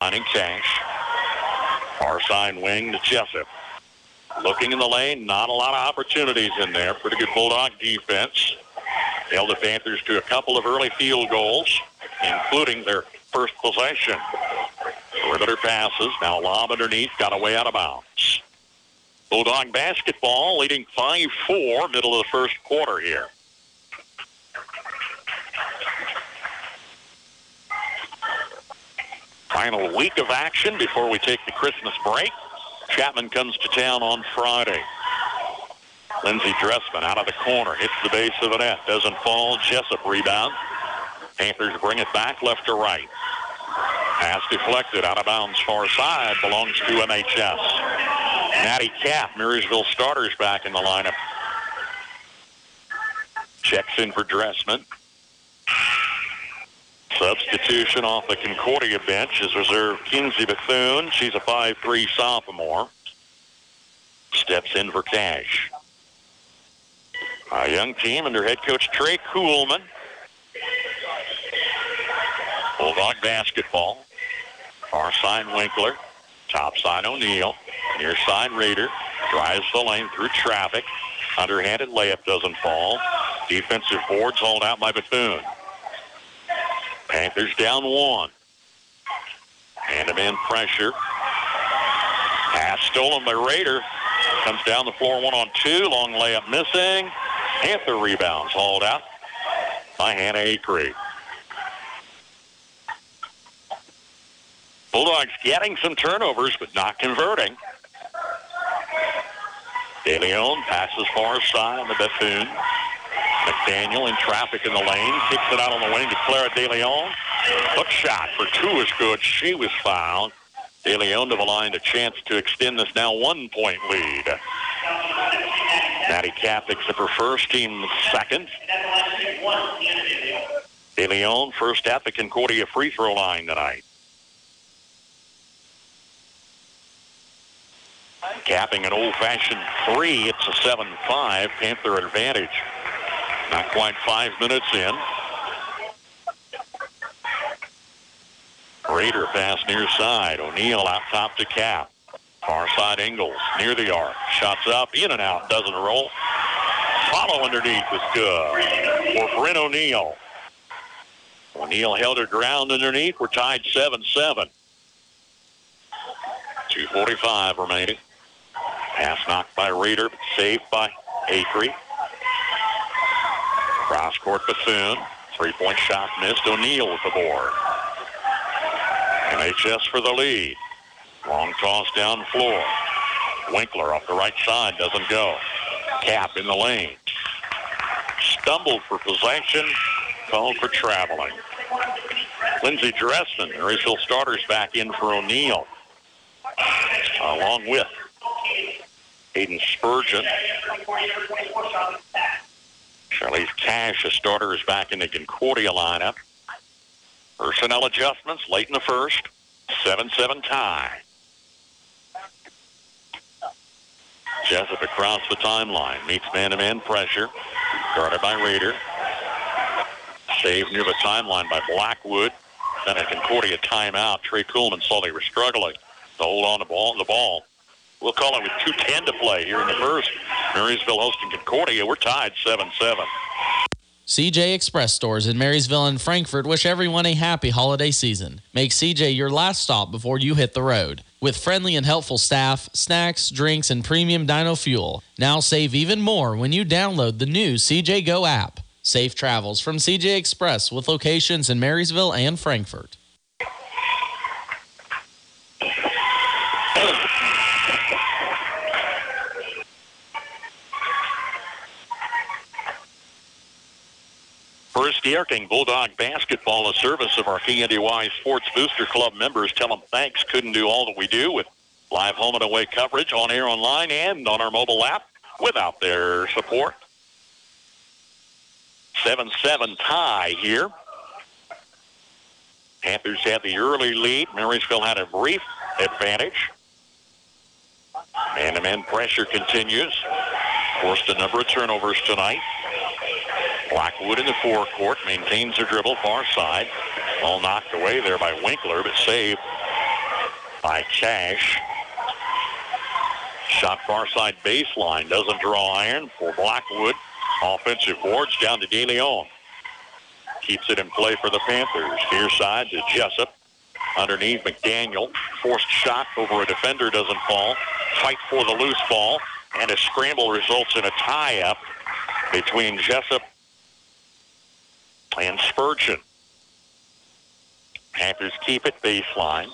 Finding Cash. Far side wing to Jessup. Looking in the lane, not a lot of opportunities in there. Pretty good Bulldog defense. Held the Panthers to a couple of early field goals, including their first possession. Perimeter passes. Now lob underneath. Got away out of bounds. Bulldog basketball leading 5-4 middle of the first quarter here. Final week of action before we take the Christmas break. Chapman comes to town on Friday. Lindsey Dressman out of the corner, hits the base of the net, doesn't fall. Jessup rebound. Panthers bring it back left to right. Pass deflected out of bounds far side belongs to MHS. Maddie Cap, Marysville starters back in the lineup. Checks in for Dressman. Substitution off the Concordia bench is reserve Kinsey Bethune. She's a 5'3 sophomore. Steps in for Cash. A young team under head coach Trey Coolman. Bulldog basketball. Far side Winkler. Top side O'Neill. Near side Raider. Drives the lane through traffic. Underhanded layup doesn't fall. Defensive boards hauled out by Bethune. Panthers down one. Man-to-man pressure. Pass stolen by Raider. Comes down the floor one on two. Long layup missing. Panther rebounds hauled out by Hannah Acree. Bulldogs getting some turnovers, but not converting. De Leon passes far side to Bethune. McDaniel in traffic in the lane. Kicks it out on the wing to Clara De Leon. Hook shot for two is good. She was fouled. De Leon to the line, a chance to extend this now one-point lead. Maddie Cap picks up her first, team second. De Leon first at the Concordia free throw line tonight. Capping an old-fashioned three. It's a 7-5 Panther advantage. Not quite five minutes in. Raider pass near side. O'Neill out top to Cap. Far side Ingles near the arc. Shots up, in and out, doesn't roll. Follow underneath is good for Bryn O'Neill. O'Neill held her ground underneath. We're tied 7-7. 2.45 remaining. Pass knocked by Raider, but saved by Acree. Cross court Bethune. Three-point shot missed. O'Neill with the board. MHS for the lead. Long toss down floor. Winkler off the right side doesn't go. Cap in the lane. Stumbled for possession. Called for traveling. Lindsey Dressman, Marysville starters back in for O'Neill. Along with Hayden Spurgeon. Charlize Cash, a starter, is back in the Concordia lineup. Personnel adjustments late in the first. 7-7 tie. Jessup across the timeline. Meets man-to-man pressure. Guarded by Raider. Saved near the timeline by Blackwood. Then a Concordia timeout. Trey Coolman saw they were struggling to hold on to ball, the ball. We'll call it with 2.10 to play here in the first. Marysville hosting Concordia. We're tied 7-7. CJ Express stores in Marysville and Frankfort wish everyone a happy holiday season. Make CJ your last stop before you hit the road. With friendly and helpful staff, snacks, drinks, and premium dyno fuel. Now save even more when you download the new CJ Go app. Safe travels from CJ Express with locations in Marysville and Frankfort. First Yerking Bulldog basketball, a service of our KNDY Sports Booster Club members. Tell them thanks. Couldn't do all that we do with live home and away coverage on air, online, and on our mobile app without their support. 7-7 tie here. Panthers had the early lead. Marysville had a brief advantage. Man-to-man pressure continues. Forced a number of turnovers tonight. Blackwood in the forecourt maintains her dribble far side. All knocked away there by Winkler, but saved by Cash. Shot far side baseline. Doesn't draw iron for Blackwood. Offensive boards down to DeLeon. Keeps it in play for the Panthers. Near side to Jessup. Underneath McDaniel. Forced shot over a defender doesn't fall. Fight for the loose ball. And a scramble results in a tie-up between Jessup and Spurgeon. Panthers keep it baseline.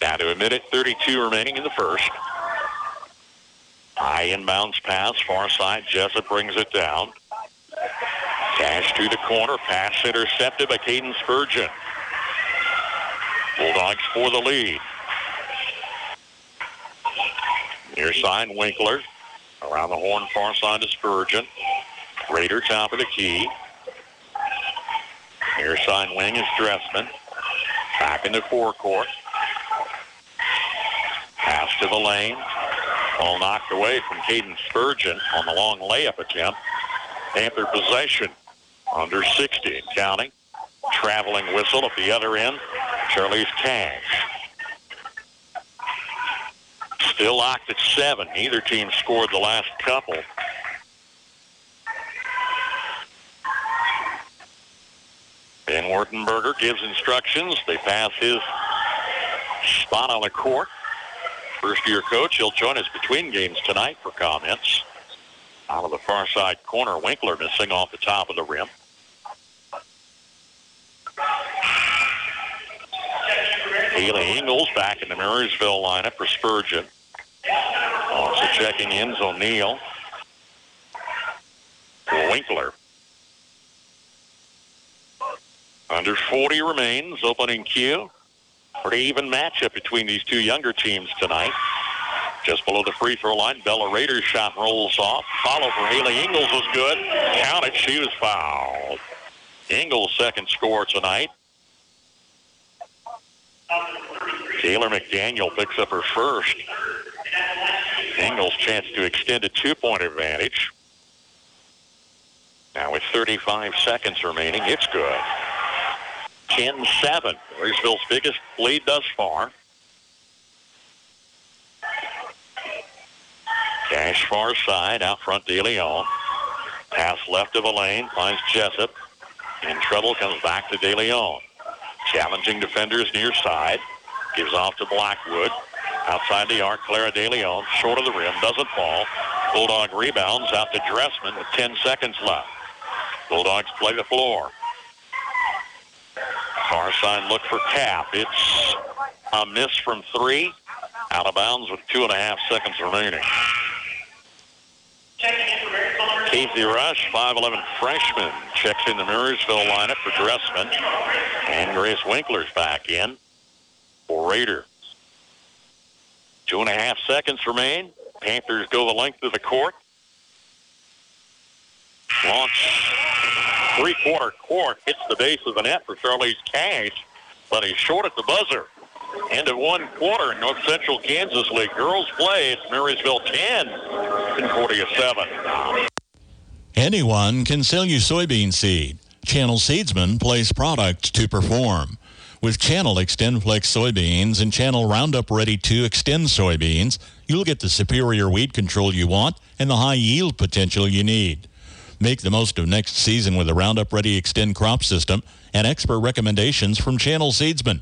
Now to a minute 32 remaining in the first. High inbounds pass, far side. Jessup brings it down. Cash to the corner. Pass intercepted by Caden Spurgeon. Bulldogs for the lead. Near side, Winkler. Around the horn, far side to Spurgeon. Raider top of the key. Near side wing is Dressman. Back in the forecourt. Pass to the lane. Ball knocked away from Caden Spurgeon on the long layup attempt. Panther possession under 60 and counting. Traveling whistle at the other end. Charlize Cash. Still locked at seven. Neither team scored the last couple. Ben Wartenberger gives instructions. They pass his spot on the court. First year coach, he'll join us between games tonight for comments. Out of the far side corner, Winkler missing off the top of the rim. Haley Ingles back in the Marysville lineup for Spurgeon. Also checking in is O'Neill. Winkler. Under 40 remains, opening cue. Pretty even matchup between these two younger teams tonight. Just below the free throw line, Bella Raiders shot rolls off. Follow for Haley Ingles was good. Count it, she was fouled. Ingles' second score tonight. Taylor McDaniel picks up her first. Ingles chance to extend a two-point advantage. Now with 35 seconds remaining, it's good. 10-7. Marysville's biggest lead thus far. Cash far side, out front De Leon. Pass left of a lane, finds Jessup. In trouble, comes back to De Leon. Challenging defenders near side. Gives off to Blackwood. Outside the arc, Clara De Leon, short of the rim, doesn't fall. Bulldog rebounds out to Dressman with 10 seconds left. Bulldogs play the floor. Side look for Cap. It's a miss from three. Out of bounds with two and a half seconds remaining. Casey Rush, 5'11 freshman, checks in the Marysville lineup for Dressman. And Grace Winkler's back in for Raider. Two and a half seconds remain. Panthers go the length of the court. Launch three-quarter court, hits the base of the net for Charlize Cash, but he's short at the buzzer. End of one quarter North Central Kansas League. Girls play. It's Marysville 10, Concordia 7. Anyone can sell you soybean seed. Channel Seedsman place product to perform. With Channel XtendFlex soybeans and Channel Roundup Ready 2 Xtend soybeans, you'll get the superior weed control you want and the high yield potential you need. Make the most of next season with the Roundup Ready Xtend crop system and expert recommendations from Channel Seedsman.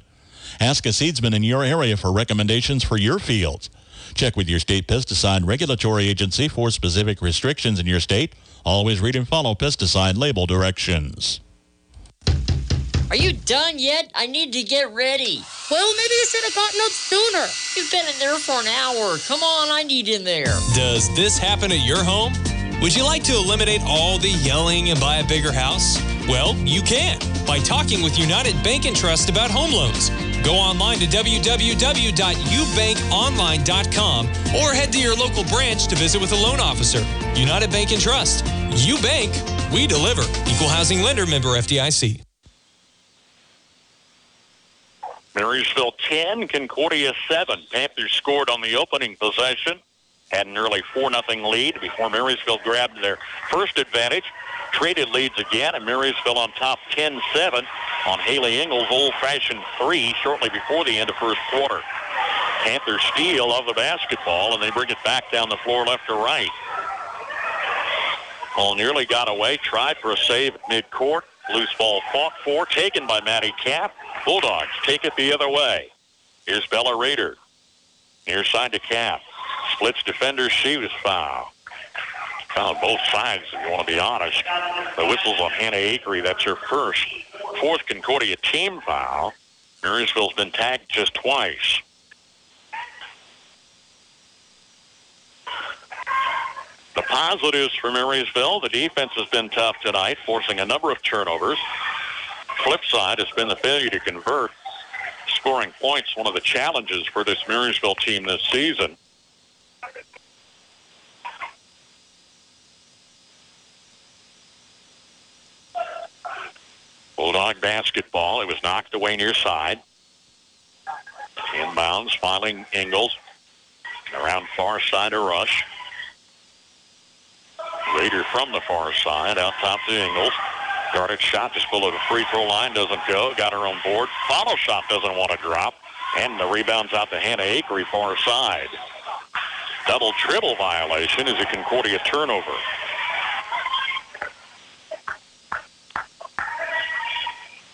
Ask a seedsman in your area for recommendations for your fields. Check with your state pesticide regulatory agency for specific restrictions in your state. Always read and follow pesticide label directions. Are you done yet? I need to get ready. Well, maybe you should have gotten up sooner. You've been in there for an hour. Come on, I need in there. Does this happen at your home? Would you like to eliminate all the yelling and buy a bigger house? Well, you can by talking with United Bank and Trust about home loans. Go online to www.ubankonline.com or head to your local branch to visit with a loan officer. United Bank and Trust. You bank, we deliver. Equal housing lender member FDIC. Marysville 10, Concordia 7. Panthers scored on the opening possession. Had an early 4-0 lead before Marysville grabbed their first advantage. Traded leads again, and Marysville on top 10-7. on Haley Ingles' old-fashioned three shortly before the end of first quarter. Panthers steal of the basketball, and they bring it back down the floor left to right. Ball nearly got away, tried for a save at midcourt. Loose ball fought for, taken by Maddie Cap. Bulldogs take it the other way. Here's Bella Rader. Near side to Cap. Splits defenders. She was foul. Foul on both sides, if you want to be honest. The whistle's on Hannah Acree. That's her first. Fourth Concordia team foul. Marysville's been tagged just twice. The positives for Marysville, the defense has been tough tonight, forcing a number of turnovers. Flip side has been the failure to convert. Scoring points, one of the challenges for this Marysville team this season. Bulldog basketball. It was knocked away near side. Inbounds, filing Ingles. Around far side of Rush. Rader from the far side, out top to Ingles. Guarded shot just below the free throw line, doesn't go. Got her on board. Follow shot doesn't want to drop. And the rebound's out to Hannah Acree, far side. Double dribble violation is a Concordia turnover.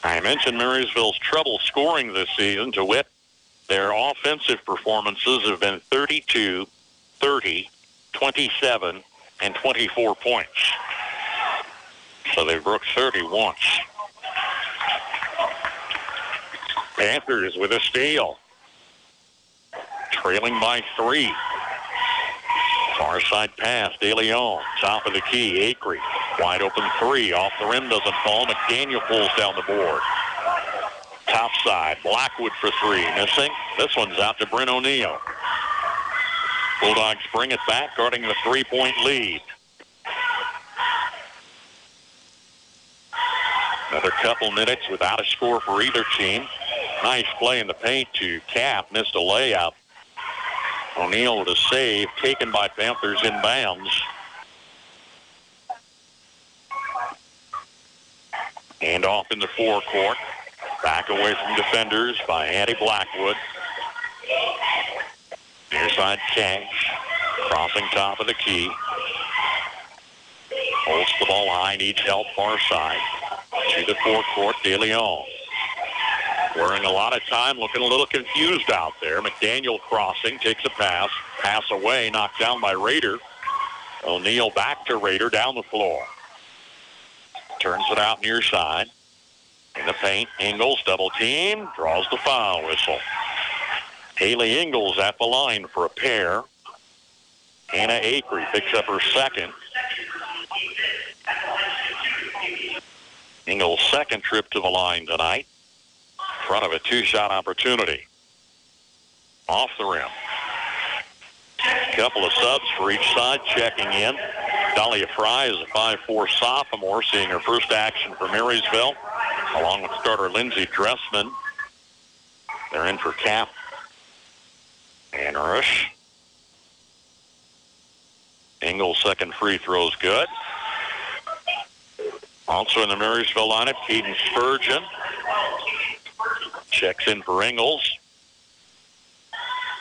I mentioned Marysville's trouble scoring this season. To wit, their offensive performances have been 32, 30, 27, and 24 points. So they broke 30 once. Panthers with a steal. Trailing by three. Far side pass, De Leon. Top of the key, Acree. Wide open three. Off the rim doesn't fall. McDaniel pulls down the board. Top side, Blackwood for three. Missing. This one's out to Bryn O'Neill. Bulldogs bring it back, guarding the three-point lead. Another couple minutes without a score for either team. Nice play in the paint to Cap. Missed a layup. O'Neill with a save taken by Panthers inbounds. And off in the forecourt. Back away from defenders by Addie Blackwood. Near side Cash. Crossing top of the key. Holds the ball high, needs help far side. To the forecourt, De Leon. Wearing a lot of time, looking a little confused out there. McDaniel crossing, takes a pass. Pass away, knocked down by Rader. O'Neill back to Rader down the floor. Turns it out near side. In the paint, Ingles double team, draws the foul whistle. Haley Ingles at the line for a pair. Hannah Acree picks up her second. Ingles' second trip to the line tonight. In front of a two-shot opportunity. Off the rim. A Couple of subs for each side checking in. Dahlia Fry is a 5'4 sophomore, seeing her first action for Marysville, along with starter Lindsey Dressman. They're in for Cap and Rush. Ingles' second free throw is good. Also in the Marysville lineup, Keaton Spurgeon checks in for Ingles.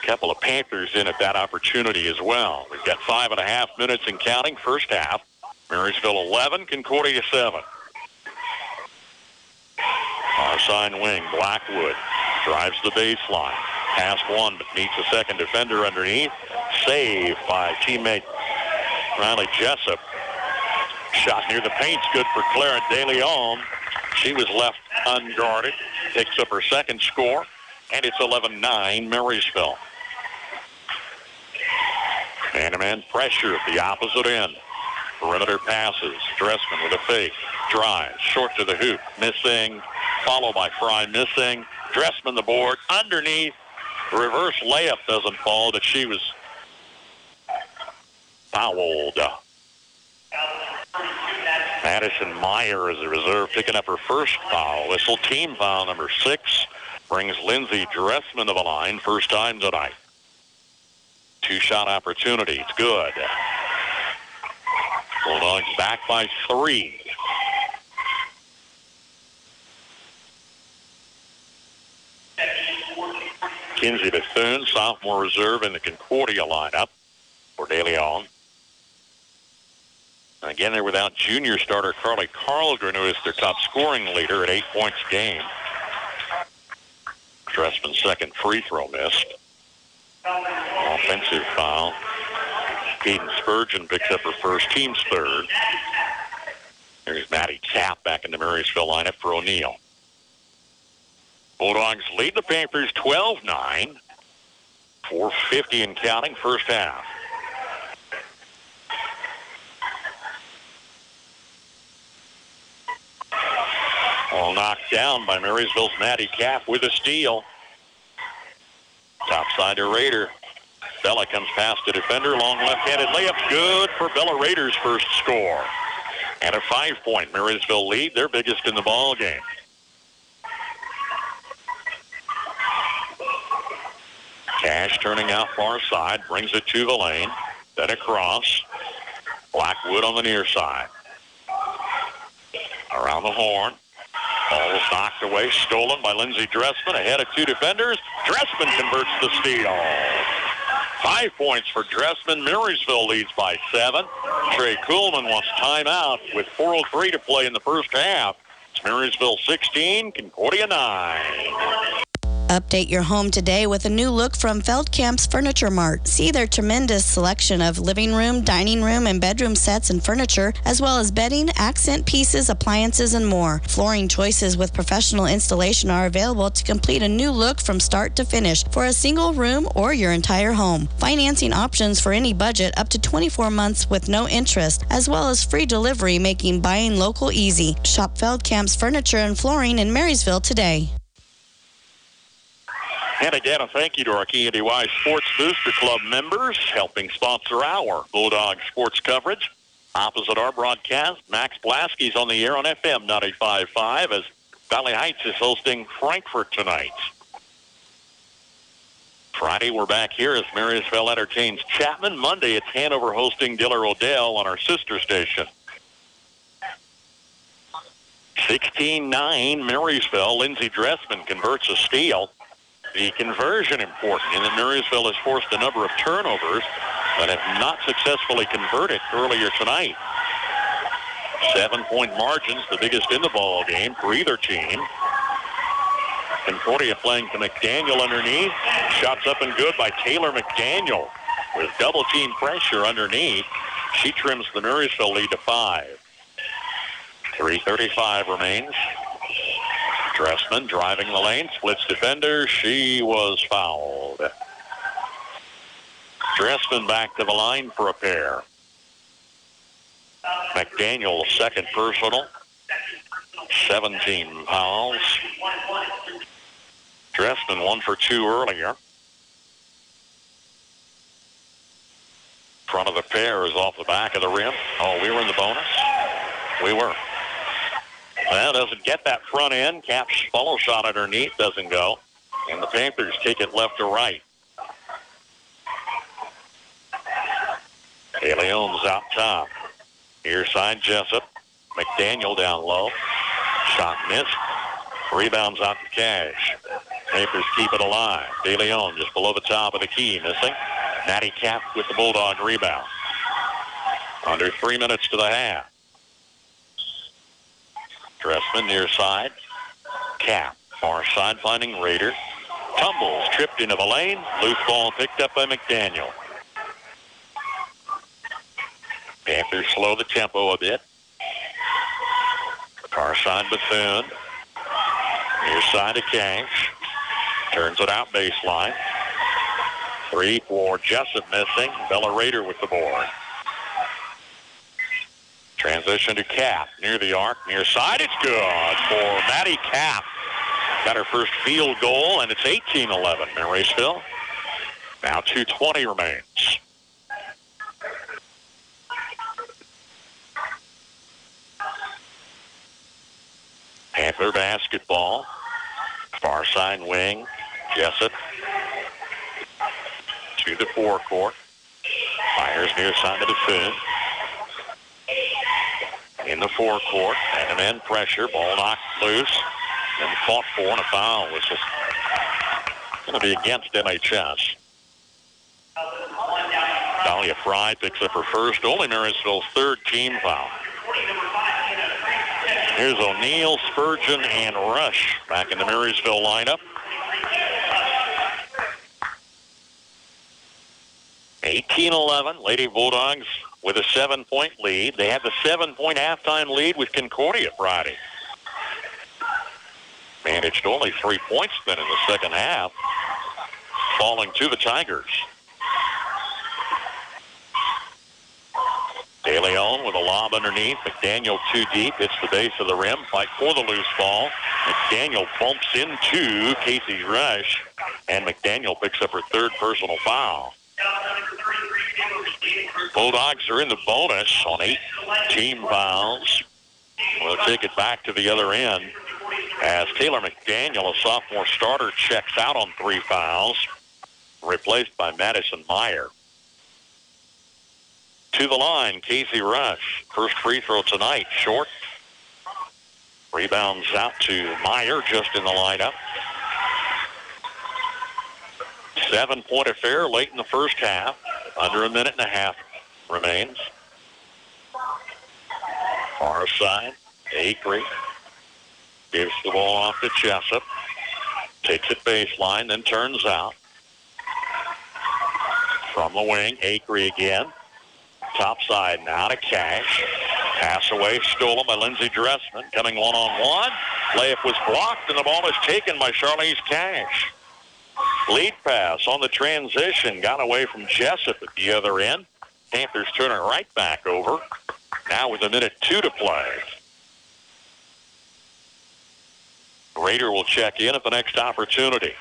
Couple of Panthers in at that opportunity as well. We've got five and a half minutes and counting. First half, Marysville 11, Concordia 7. Our sign wing, Blackwood drives the baseline. Pass one, but meets a second defender underneath. Save by teammate Riley Jessup. Shot near the paint's good for Clara De Leon. She was left unguarded. Picks up her second score, and it's 11-9 Marysville. Man-to-man pressure at the opposite end. Perimeter passes. Dressman with a fake. Drive. Short to the hoop. Missing. Followed by Fry. Missing. Dressman the board. Underneath. Reverse layup doesn't fall, but she was fouled. Madison Meyer is a reserve picking up her first foul. Whistle team foul number six brings Lindsey Dressman to the line first time tonight. Two-shot opportunity. It's good. Bulldogs back by three. Kinsey Bethune, sophomore reserve in the Concordia lineup for De Leon. Again, they're without junior starter Carly Carlgren, who is their top scoring leader at eight points game. Dressman's second free throw missed. Offensive foul. Kaden Spurgeon picks up her first, team's third. There's Maddie Cap back in the Marysville lineup for O'Neill. Bulldogs lead the Panthers 12-9. 450 and counting first half. All knocked down by Marysville's Maddie Cap with a steal. Topside to Raider. Bella comes past the defender. Long left-handed layup. Good for Bella Raiders' first score. And a five-point Marysville lead, their biggest in the ball game. Cash turning out far side, brings it to the lane, then across. Blackwood on the near side. Around the horn. Ball was knocked away, stolen by Lindsey Dressman, ahead of two defenders. Dressman converts the steal. Five points for Dressman. Marysville leads by seven. Trey Coolman wants timeout with 4.03 to play in the first half. It's Marysville 16, Concordia 9. Update your home today with a new look from Feldkamp's Furniture Mart. See their tremendous selection of living room, dining room, and bedroom sets and furniture, as well as bedding, accent pieces, appliances, and more. Flooring choices with professional installation are available to complete a new look from start to finish for a single room or your entire home. Financing options for any budget up to 24 months with no interest, as well as free delivery, making buying local easy. Shop Feldkamp's Furniture and Flooring in Marysville today. And again, a thank you to our KNDY Sports Booster Club members helping sponsor our Bulldog sports coverage. Opposite our broadcast, Max Blasky's on the air on FM 95.5 as Valley Heights is hosting Frankfort tonight. Friday, we're back here as Marysville entertains Chapman. Monday, it's Hanover hosting Diller Odell on our sister station. 16-9, Marysville. Lindsey Dressman converts a steal the conversion important in that Marysville has forced a number of turnovers but have not successfully converted earlier tonight. Seven-point margins, the biggest in the ball game for either team. Concordia playing to McDaniel underneath. Shots up and good by Taylor McDaniel with double team pressure underneath. She trims the Marysville lead to five. 3.35 remains. Dressman driving the lane, splits defender. She was fouled. Dressman back to the line for a pair. McDaniel, second personal. 17 fouls. Dressman one for two earlier. Front of the pair is off the back of the rim. Oh, we were in the bonus? We were. Well, doesn't get that front end. Cap's follow shot underneath doesn't go. And the Panthers take it left to right. Leon's out top. Near side, Jessup. McDaniel down low. Shot missed. Rebounds out to Cash. Panthers keep it alive. De Leon just below the top of the key, missing. Maddie Cap with the Bulldog rebound. Under three minutes to the half. Dressman near side. Cap. Far side finding Raider. Tumbles. Tripped into the lane. Loose ball picked up by McDaniel. Panthers slow the tempo a bit. Far side Bethune. Near side of Cash. Turns it out baseline. Three for Jessup missing. Bella Raider with the board. Transition to Cap near the arc, near side. It's good for Maddie Cap. Got her first field goal, and it's 18-11 Marysville. Now 2.20 remains. Panther basketball. Far side wing. Jessup to the forecourt. Fires near side of the Bethune in the forecourt. And man pressure. Ball knocked loose. And fought for and a foul whistle. going to be against MHS. Dahlia Fry picks up her first, only Marysville's third team foul. Here's O'Neill, Spurgeon, and Rush back in the Marysville lineup. 18-11, Lady Bulldogs with a seven-point lead. They had the seven-point halftime lead with Concordia Friday. Managed only three points then in the second half, falling to the Tigers. De Leon with a lob underneath. McDaniel too deep. Hits the base of the rim. Fight for the loose ball. McDaniel bumps into Casey Rush, and McDaniel picks up her third personal foul. Bulldogs are in the bonus on eight team fouls. We'll take it back to the other end as Taylor McDaniel, a sophomore starter, checks out on three fouls, replaced by Madison Meyer. To the line, Casey Rush. First free throw tonight, short. Rebounds out to Meyer, just in the lineup. Seven-point affair late in the first half. Under a minute and a half remains. Far side, Acree gives the ball off to Jessup. Takes it baseline, then turns out. From the wing, Acree again. Top side now to Cash. Pass away, stolen by Lindsey Dressman. Coming one-on-one. Layup was blocked, and the ball is taken by Charlize Cash. Lead pass on the transition. Got away from Jessup at the other end. Panthers turn it right back over. Now with a minute two to play. Raider will check in at the next opportunity.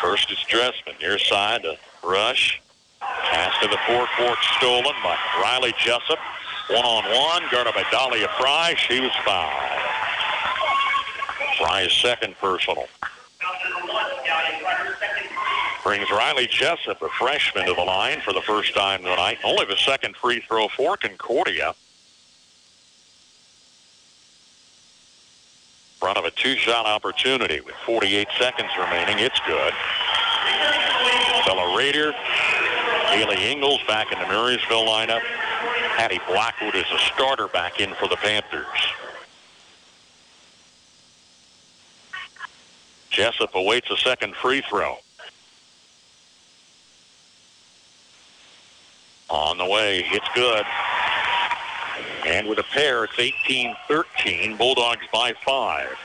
First is Dressman. Near side to Rush. Pass to the forecourt stolen by Riley Jessup. One-on-one, guarded by Dahlia Fry. She was fouled. Fry's second personal. Brings Riley Jessup, a freshman, to the line for the first time tonight. Only the second free throw for Concordia. Front of a two-shot opportunity with 48 seconds remaining. It's good. Bella Raider, Haley Ingles back in the Marysville lineup. Hattie Blackwood is a starter back in for the Panthers. Jessup awaits a second free throw. On the way, it's good. And with a pair, it's 18-13. Bulldogs by five.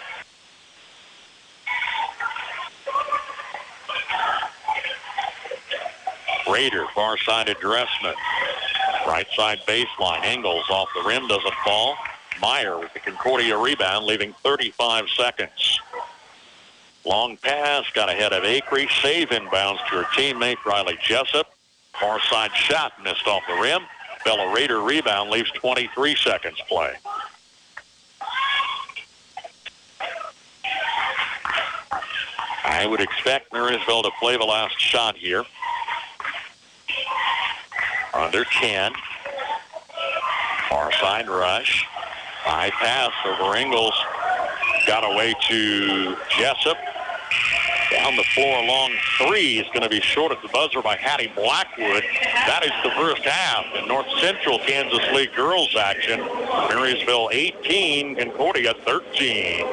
Raider, far side of Dressman. Right side baseline. Ingles off the rim, doesn't fall. Meyer with the Concordia rebound, leaving 35 seconds. Long pass, got ahead of Acree. Save inbounds to her teammate, Riley Jessup. Far side shot missed off the rim. Bella Raider rebound leaves 23 seconds play. I would expect Marysville to play the last shot here. Under 10. Far side rush. High pass over Ingles. Got away to Jessup. Down the floor, long three is going to be short at the buzzer by Hattie Blackwood. That is the first half in North Central Kansas League girls action. Marysville 18, Concordia 13.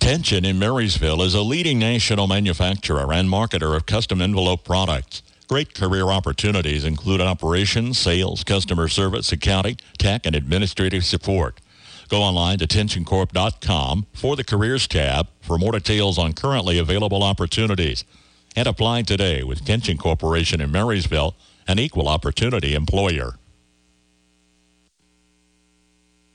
Tension in Marysville is a leading national manufacturer and marketer of custom envelope products. Great career opportunities include operations, sales, customer service, accounting, tech, and administrative support. Go online to tensioncorp.com for the Careers tab for more details on currently available opportunities. And apply today with Tension Corporation in Marysville, an equal opportunity employer.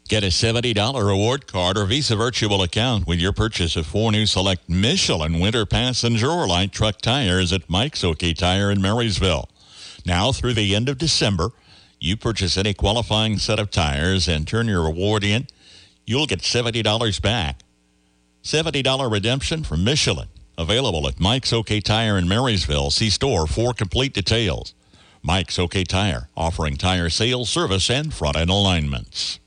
Get a $70 reward card or Visa virtual account with your purchase of four new select Michelin Winter Passenger or Light Truck tires at Mike's OK Tire in Marysville. Now through the end of December, you purchase any qualifying set of tires and turn your reward in, you'll get $70 back. $70 redemption from Michelin. Available at Mike's OK Tire in Marysville. See store for complete details. Mike's OK Tire, offering tire sales, service, and front end alignments.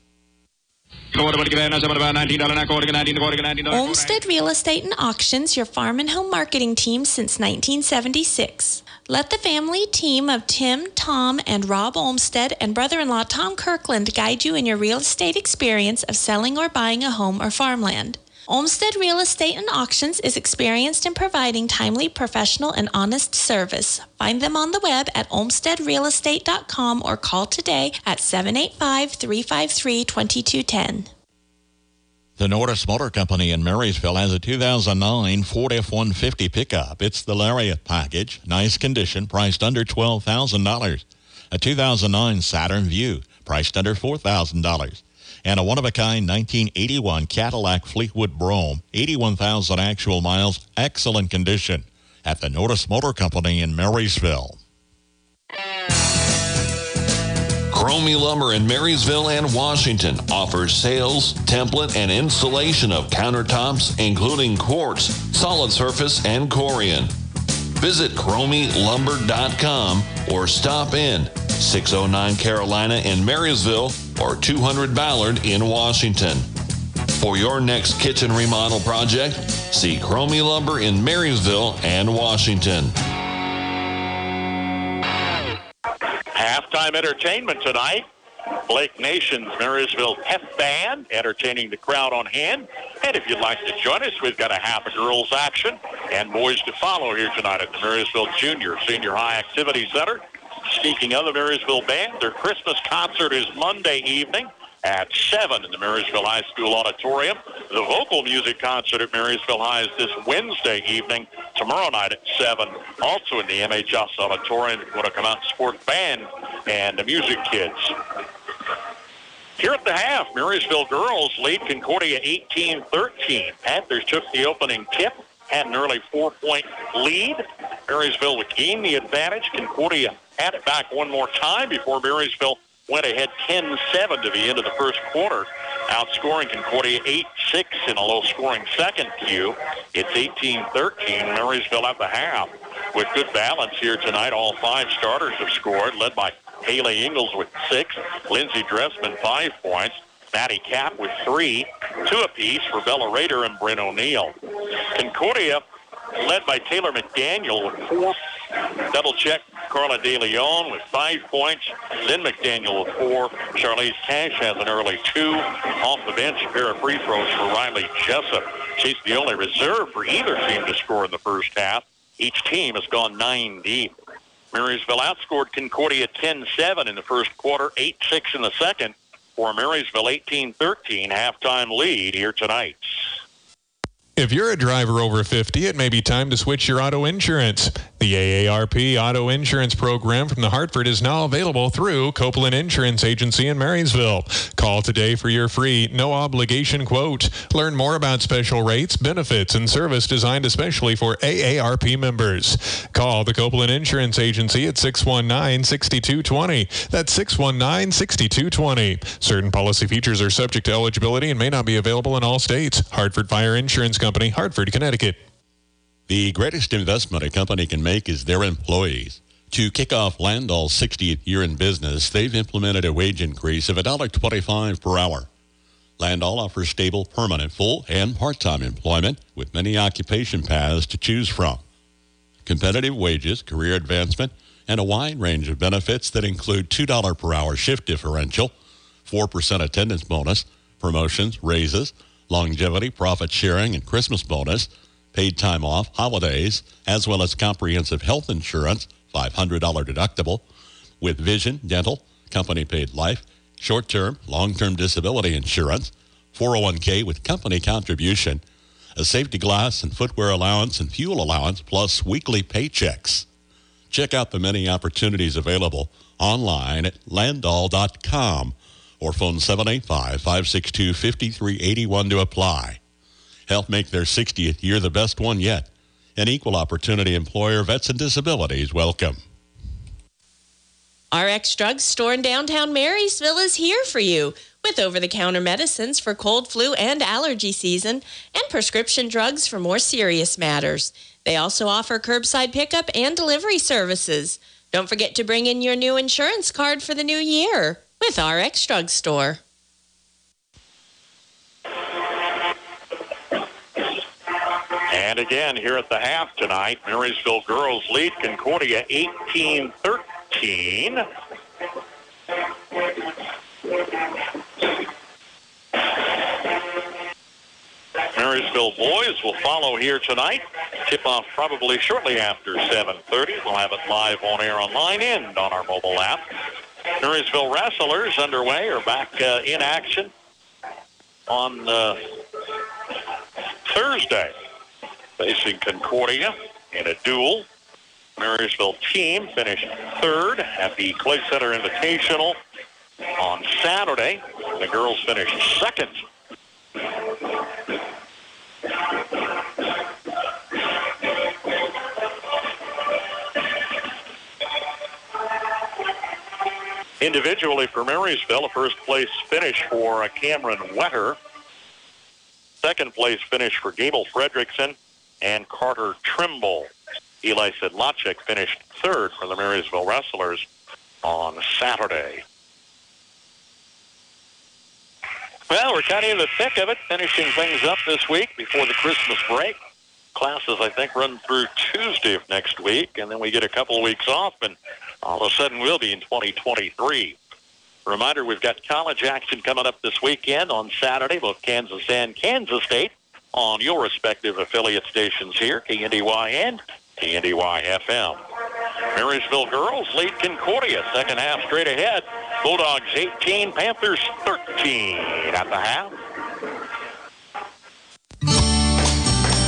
Olmsted Real Estate and Auctions, your farm and home marketing team since 1976. Let the family team of Tim, Tom, and Rob Olmsted and brother in law Tom Kirkland guide you in your real estate experience of selling or buying a home or farmland. Olmsted Real Estate and Auctions is experienced in providing timely, professional, and honest service. Find them on the web at olmstedrealestate.com or call today at 785 353 2210. The Norris Motor Company in Marysville has a 2009 Ford F-150 pickup. It's the Lariat package, nice condition, priced under $12,000. A 2009 Saturn Vue, priced under $4,000. And a one-of-a-kind 1981 Cadillac Fleetwood Brougham, 81,000 actual miles, excellent condition. At the Norris Motor Company in Marysville. Cromie Lumber in Marysville and Washington offers sales, template, and installation of countertops, including quartz, solid surface, and corian. Visit CromieLumber.com or stop in 609 Carolina in Marysville or 200 Ballard in Washington. For your next kitchen remodel project, see Cromie Lumber in Marysville and Washington. Entertainment tonight. Blake Nation's Marysville Pep Band entertaining the crowd on hand. And if you'd like to join us, we've got a half of girls action and boys to follow here tonight at the Marysville Junior Senior High Activity Center. Speaking of the Marysville Band, their Christmas concert is Monday evening at 7 in the Marysville High School Auditorium. The vocal music concert at Marysville High is this Wednesday evening, tomorrow night at 7, also in the MHS Auditorium. You want to come out and support band and the music kids. Here at the half, Marysville girls lead Concordia 18-13. Panthers took the opening tip, had an early four-point lead. Marysville would the advantage. Concordia had it back one more time before Marysville went ahead 10-7 to the end of the first quarter, outscoring Concordia 8-6 in a low-scoring second Q. It's 18-13, Marysville at the half. With good balance here tonight, all five starters have scored, led by Haley Ingles with six, Lindsey Dressman five points, Maddie Cap with three, two apiece for Bella Rader and Bryn O'Neill. Concordia led by Taylor McDaniel with four. Double check Carla De Leon with five points. Lynn McDaniel with four. Charlize Cash has an early two. Off the bench, a pair of free throws for Riley Jessup. She's the only reserve for either team to score in the first half. Each team has gone nine deep. Marysville outscored Concordia 10-7 in the first quarter, 8-6 in the second for Marysville 18-13 halftime lead here tonight. If you're a driver over 50, it may be time to switch your auto insurance. The AARP Auto Insurance Program from the Hartford is now available through Copeland Insurance Agency in Marysville. Call today for your free, no obligation quote. Learn more about special rates, benefits, and service designed especially for AARP members. Call the Copeland Insurance Agency at 619-6220. That's 619-6220. Certain policy features are subject to eligibility and may not be available in all states. Hartford Fire Insurance Company, Hartford, Connecticut. The greatest investment a company can make is their employees. To kick off Landoll's 60th year in business, they've implemented a wage increase of $1.25 per hour. Landall offers stable, permanent, full, and part-time employment with many occupation paths to choose from. Competitive wages, career advancement, and a wide range of benefits that include $2 per hour shift differential, 4% attendance bonus, promotions, raises, longevity, profit sharing, and Christmas bonus – paid time off, holidays, as well as comprehensive health insurance, $500 deductible, with vision, dental, company paid life, short term, long term disability insurance, 401k with company contribution, a safety glass and footwear allowance and fuel allowance, plus weekly paychecks. Check out the many opportunities available online at landoll.com or phone 785 562 5381 to apply. Help make their 60th year the best one yet. An equal opportunity employer, vets and disabilities, welcome. RX Drug Store in downtown Marysville is here for you with over the counter medicines for cold, flu, and allergy season and prescription drugs for more serious matters. They also offer curbside pickup and delivery services. Don't forget to bring in your new insurance card for the new year with RX Drug And again, here at the half tonight, Marysville girls lead Concordia 18-13. Marysville boys will follow here tonight. Tip-off probably shortly after 7.30. We'll have it live on air online and on our mobile app. Marysville wrestlers underway are back uh, in action on uh, Thursday, facing Concordia in a duel. Marysville team finished third at the Clay Center Invitational on Saturday. The girls finished second. Individually for Marysville, a first place finish for Cameron Wetter. Second place finish for Gable Fredrickson and Carter Trimble. Eli Sedlacek finished third for the Marysville Wrestlers on Saturday. Well, we're kind of in the thick of it, finishing things up this week before the Christmas break. Classes, I think, run through Tuesday of next week, and then we get a couple of weeks off, and all of a sudden we'll be in 2023. Reminder, we've got college action coming up this weekend on Saturday, both Kansas and Kansas State on your respective affiliate stations here, KNDY and KNDY FM. Marysville girls lead Concordia, second half straight ahead. Bulldogs 18, Panthers 13 at the half.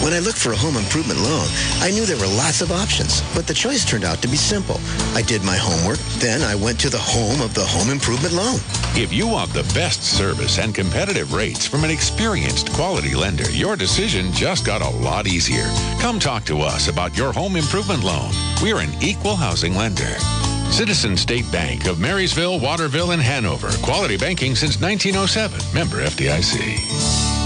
When I looked for a home improvement loan, I knew there were lots of options, but the choice turned out to be simple. I did my homework, then I went to the home of the home improvement loan. If you want the best service and competitive rates from an experienced quality lender, your decision just got a lot easier. Come talk to us about your home improvement loan. We're an equal housing lender. Citizen State Bank of Marysville, Waterville, and Hanover. Quality banking since 1907. Member FDIC.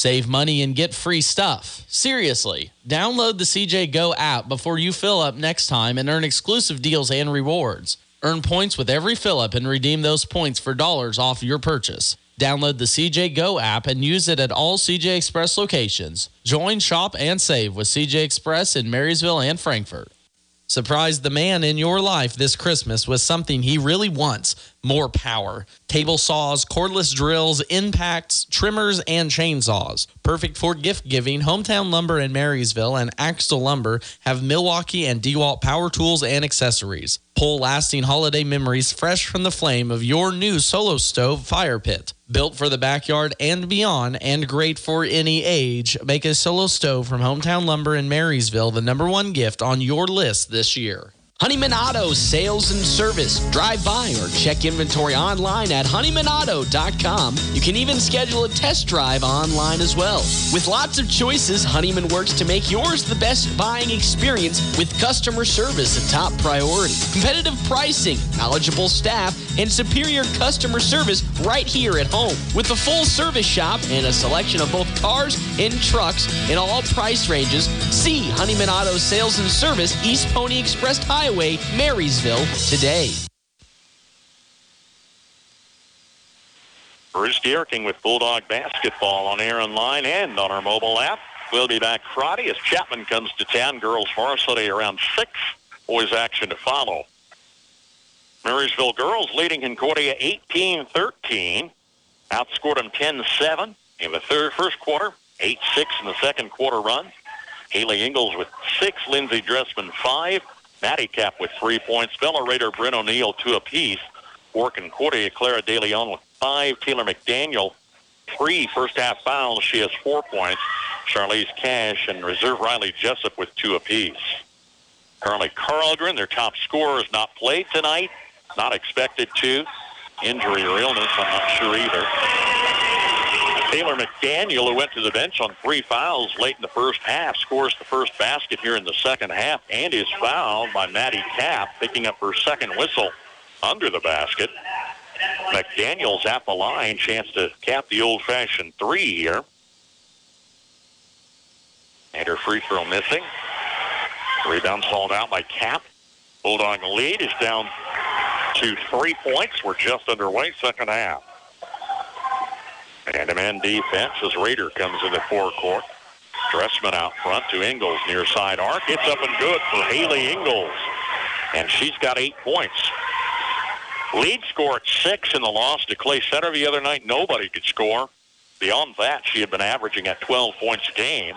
Save money and get free stuff. Seriously, download the CJ Go app before you fill up next time and earn exclusive deals and rewards. Earn points with every fill up and redeem those points for dollars off your purchase. Download the CJ Go app and use it at all CJ Express locations. Join, shop, and save with CJ Express in Marysville and Frankfort. Surprise the man in your life this Christmas with something he really wants more power. Table saws, cordless drills, impacts, trimmers, and chainsaws. Perfect for gift giving, Hometown Lumber in Marysville and Axtell Lumber have Milwaukee and DeWalt power tools and accessories. Pull lasting holiday memories fresh from the flame of your new solo stove fire pit. Built for the backyard and beyond, and great for any age, make a solo stove from Hometown Lumber in Marysville the number one gift on your list this year. Honeyman Auto Sales and Service. Drive by or check inventory online at honeymanauto.com. You can even schedule a test drive online as well. With lots of choices, Honeyman works to make yours the best buying experience with customer service a top priority. Competitive pricing, knowledgeable staff, and superior customer service right here at home. With a full service shop and a selection of both cars and trucks in all price ranges, see Honeyman Auto Sales and Service, East Pony Express Highway. Marysville, today. Bruce Gierking with Bulldog Basketball on air online and on our mobile app. We'll be back Friday as Chapman comes to town. Girls varsity around 6. Boys action to follow. Marysville girls leading Concordia 18-13. Outscored them 10-7 in the third, first quarter. 8-6 in the second quarter run. Haley Ingles with six. Lindsey Dressman five. Maddie Cap with three points. Bella Rader, Bryn O'Neill, two apiece. Work and Cordia, Clara De Leon with five. Taylor McDaniel, three first half fouls. She has four points. Charlize Cash and reserve Riley Jessup with two apiece. Carly Carlgren, their top scorer, has not played tonight. Not expected to. Injury or illness, I'm not sure either. Taylor McDaniel, who went to the bench on three fouls late in the first half, scores the first basket here in the second half and is fouled by Maddie Cap, picking up her second whistle under the basket. McDaniel's at the line, chance to cap the old-fashioned three here. And her free throw missing. Rebound hauled out by Cap. Bulldog lead is down to three points. We're just underway, second half. And a man defense as Raider comes in the forecourt. Dressman out front to Ingles near side arc. It's up and good for Haley Ingles. And she's got eight points. Lead score at six in the loss to Clay Center the other night. Nobody could score. Beyond that, she had been averaging at 12 points a game.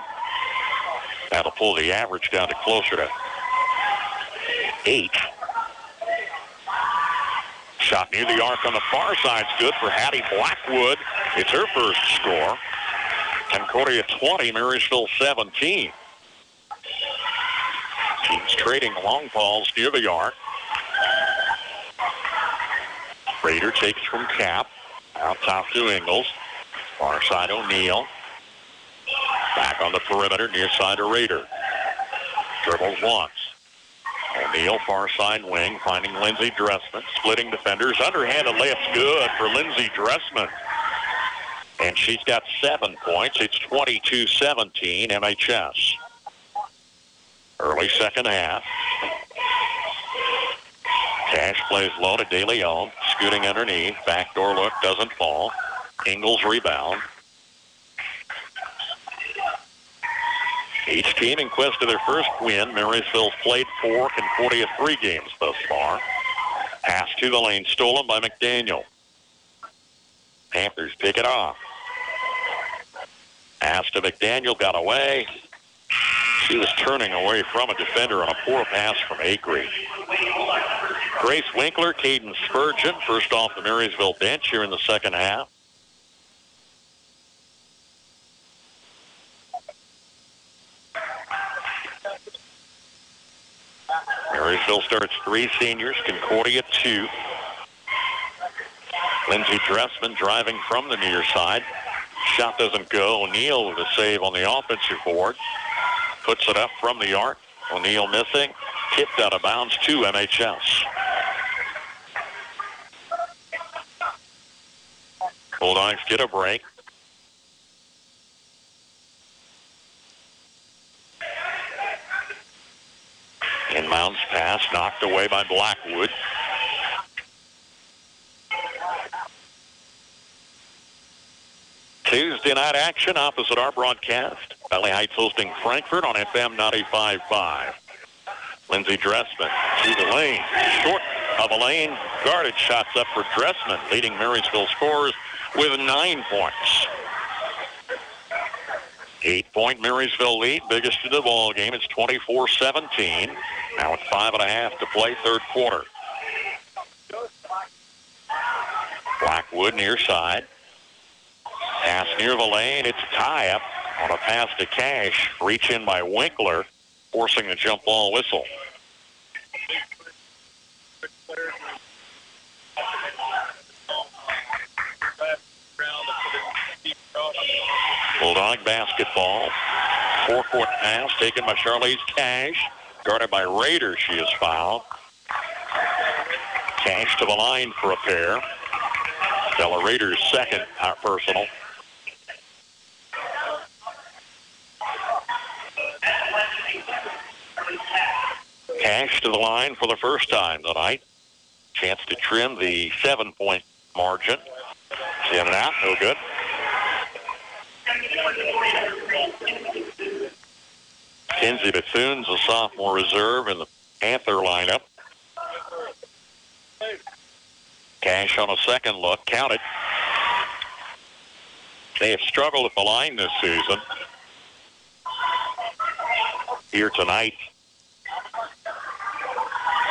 That'll pull the average down to closer to eight. Shot near the arc on the far side's good for Hattie Blackwood. It's her first score. Concordia 20, Marysville 17. Teams trading long balls near the arc. Raider takes from Cap. Out top to Ingles. Far side O'Neill. Back on the perimeter, near side to Raider. Dribbles once. O'Neill, far side wing, finding Lindsey Dressman. Splitting defenders. Underhanded layup's good for Lindsey Dressman. And she's got seven points. It's 22-17 MHS. Early second half. Cash plays low to De Leon. Scooting underneath. Backdoor look doesn't fall. Ingles rebound. Each team in quest of their first win. Marysville's played four, Concordia three games thus far. Pass to the lane, stolen by McDaniel. Panthers pick it off. Pass to McDaniel, got away. She was turning away from a defender on a poor pass from Acree. Grace Winkler, Caden Spurgeon, first off the Marysville bench here in the second half. Marysville starts three seniors, Concordia two. Lindsey Dressman driving from the near side. Shot doesn't go. O'Neill with a save on the offensive board. Puts it up from the arc. O'Neill missing. Tipped out of bounds to MHS. Bulldogs get a break. Inbounds pass knocked away by Blackwood. Tuesday night action opposite our broadcast. Valley Heights hosting Frankfort on FM 95.5. Lindsey Dressman to the lane. Short of a lane. Guarded shots up for Dressman, leading Marysville scores with nine points. Eight-point Marysville lead, biggest in the ball game. It's 24-17. Now it's five and a half to play, third quarter. Blackwood near side. Pass near the lane. It's a tie-up on a pass to Cash. Reach in by Winkler, forcing the jump ball whistle. Bulldog basketball. Forecourt pass taken by Charlize Cash. Guarded by Raider, she is fouled. Cash to the line for a pair. Stella Raiders second out personal. Cash to the line for the first time tonight. Chance to trim the seven-point margin. It out, no good. Kenzie Bethune's a sophomore reserve in the Panther lineup. Cash on a second look, Count it. They have struggled at the line this season. Here tonight,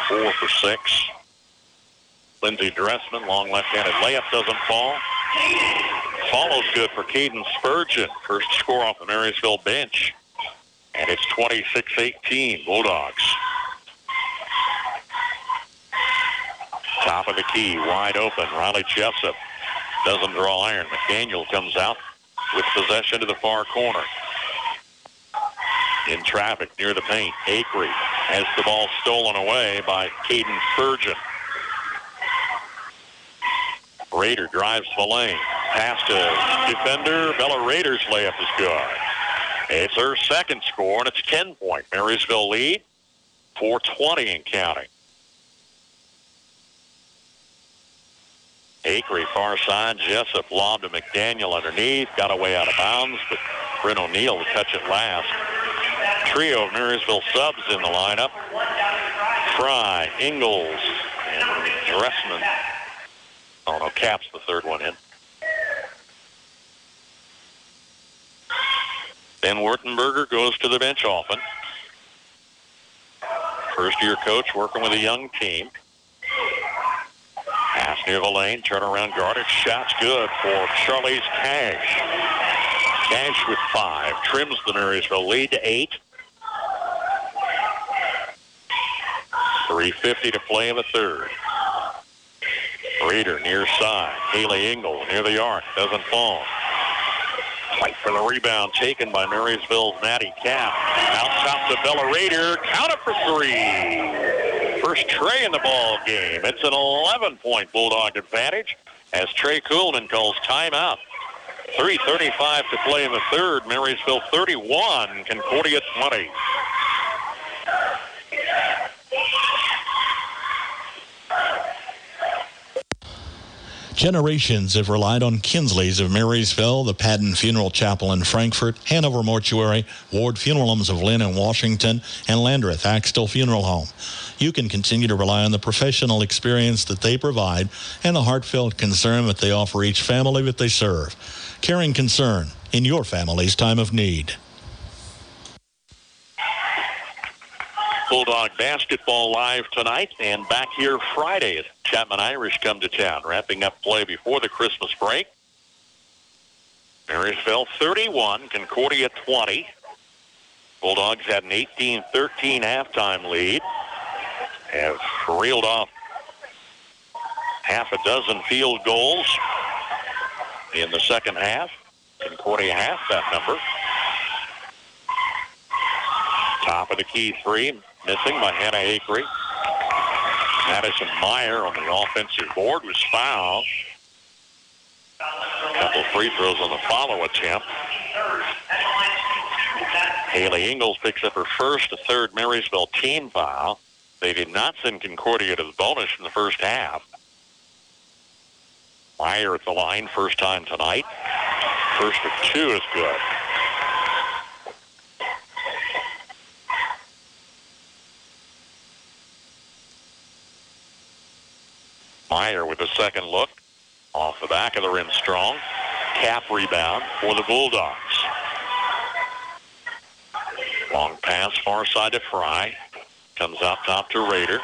four for six. Lindsey Dressman, long left-handed layup doesn't fall. Follows good for Caden Spurgeon. First score off the Marysville bench. And it's 26-18, Bulldogs. Top of the key, wide open. Riley Jessup doesn't draw iron. McDaniel comes out with possession to the far corner. In traffic near the paint, Acree has the ball stolen away by Caden Spurgeon. Raider drives the lane. Pass to defender. Bella Raiders layup is good. It's her second score, and it's 10 point. Marysville lead, 420 and counting. Acree far side. Jessup lobbed to McDaniel underneath. Got away out of bounds, but Bryn O'Neill will catch it last. Trio of Marysville subs in the lineup. Fry, Ingles, and Dressman. Oh no, Cap's the third one in. Ben Wertenberger goes to the bench often. First year coach working with a young team. Pass near the lane, turnaround guarded, shot's good for Charlize Cash. Cash with five, trims the Marysville lead to eight. 3.50 to play in the third. Reeder near side. Haley Ingles near the arc. Doesn't fall. Fight for the rebound taken by Marysville's Maddie Cap. Out top to Bella Raider. Count it for three. First Trey in the ball game. It's an 11-point Bulldog advantage as Trey Coolman calls timeout. 3.35 to play in the third. Marysville 31, Concordia 20. Generations have relied on Kinsley's of Marysville, the Padden Funeral Chapel in Frankfort, Hanover Mortuary, Ward Funeral Homes of Linn and Washington, and Landreth Axtell Funeral Home. You can continue to rely on the professional experience that they provide and the heartfelt concern that they offer each family that they serve. Caring concern in your family's time of need. Bulldog basketball live tonight and back here Friday as Chapman Irish come to town, wrapping up play before the Christmas break. Marysville 31, Concordia 20. Bulldogs had an 18-13 halftime lead. Have reeled off half a dozen field goals in the second half. Concordia half that number. Top of the key three, missing by Hannah Acree. Madison Meyer on the offensive board was fouled. A couple free throws on the follow attempt. Haley Ingles picks up her first, third Marysville team foul. They did not send Concordia to the bonus in the first half. Meyer at the line, first time tonight. First of two is good. Meyer with a second look. Off the back of the rim strong. Cap rebound for the Bulldogs. Long pass far side to Fry. Comes out top to Raider.